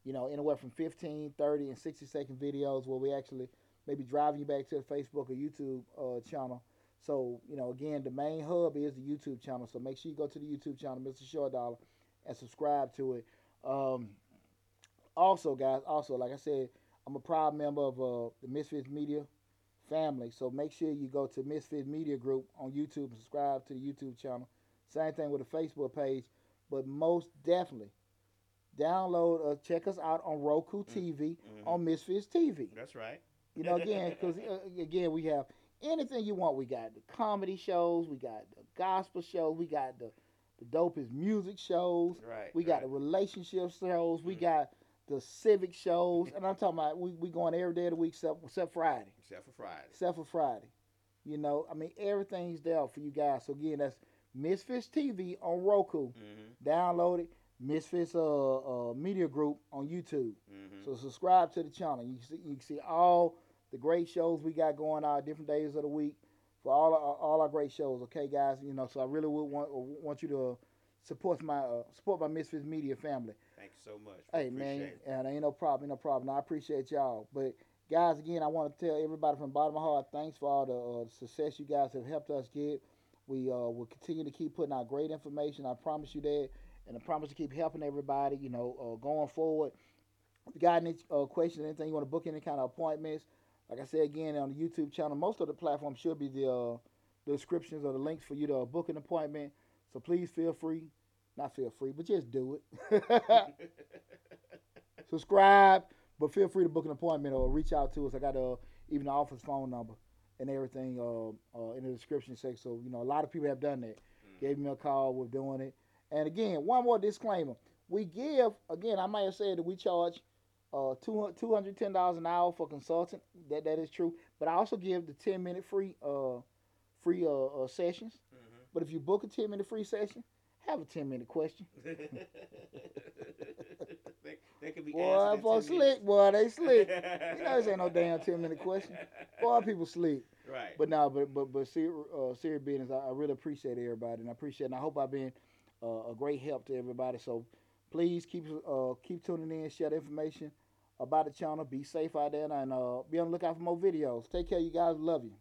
you know anywhere from 15, 30, and 60 second videos where we actually maybe driving you back to the Facebook or YouTube uh, channel. So you know again, the main hub is the YouTube channel. So make sure you go to the YouTube channel, Mr. Short Dollar, and subscribe to it. Um, also, guys, also like I said, I'm a proud member of uh, the Misfits Media family. So make sure you go to Misfits Media Group on YouTube and subscribe to the YouTube channel. Same thing with the Facebook page. But most definitely, download or check us out on Roku TV Mhm. on Misfits TV. That's right. You know, again, because uh, again, we have anything you want. We got the comedy shows, we got the gospel shows, we got the the dopest music shows, Right. we got right. the relationship shows, we Mhm. got the civic shows, and I'm talking about we we going every day of the week except, except Friday except for Friday. except for Friday. You know, I mean, everything's there for you guys. So again, that's Misfits TV on Roku. Mm-hmm. Download it. Misfits uh, uh, Media Group on YouTube. Mm-hmm. So subscribe to the channel. You can see, you can see all the great shows we got going on different days of the week for all our, all our great shows. Okay, guys. You know, so I really would want want you to support my uh, support my Misfits Media family. Thank you so much. Hey man, it. and ain't no problem, ain't no problem. I appreciate y'all. But guys, again, I want to tell everybody from the bottom of my heart, thanks for all the uh, success you guys have helped us get. We uh, will continue to keep putting out great information. I promise you that, and I promise to keep helping everybody. You know, uh, going forward. If you got any uh, questions, anything you want to book any kind of appointments, like I said again on the YouTube channel, most of the platforms should be the uh, the descriptions or the links for you to uh, book an appointment. So please feel free, not feel free, but just do it. subscribe, but feel free to book an appointment or reach out to us. I got uh, even the office phone number and everything uh, uh, in the description section. So you know, a lot of people have done that. Gave me a call. We're doing it. And again, one more disclaimer: we give again. I might have said that we charge uh, two hundred ten dollars an hour for consulting. That that is true. But I also give the ten minute free uh, free uh, uh, sessions. Mhm. But if you book a ten minute free session, have a ten minute question. they, they could be Boy, answered in boy, 10 slick. Boy, they slick. You know, this ain't no damn 10 minute question. Boy, people sleep. Right. But no, but but but uh, serious business. I, I really appreciate everybody, and I appreciate, and I hope I've been uh, a great help to everybody. So please keep uh, keep tuning in, share the information about the channel. Be safe out there, and uh, be on the lookout for more videos. Take care, you guys. Love you.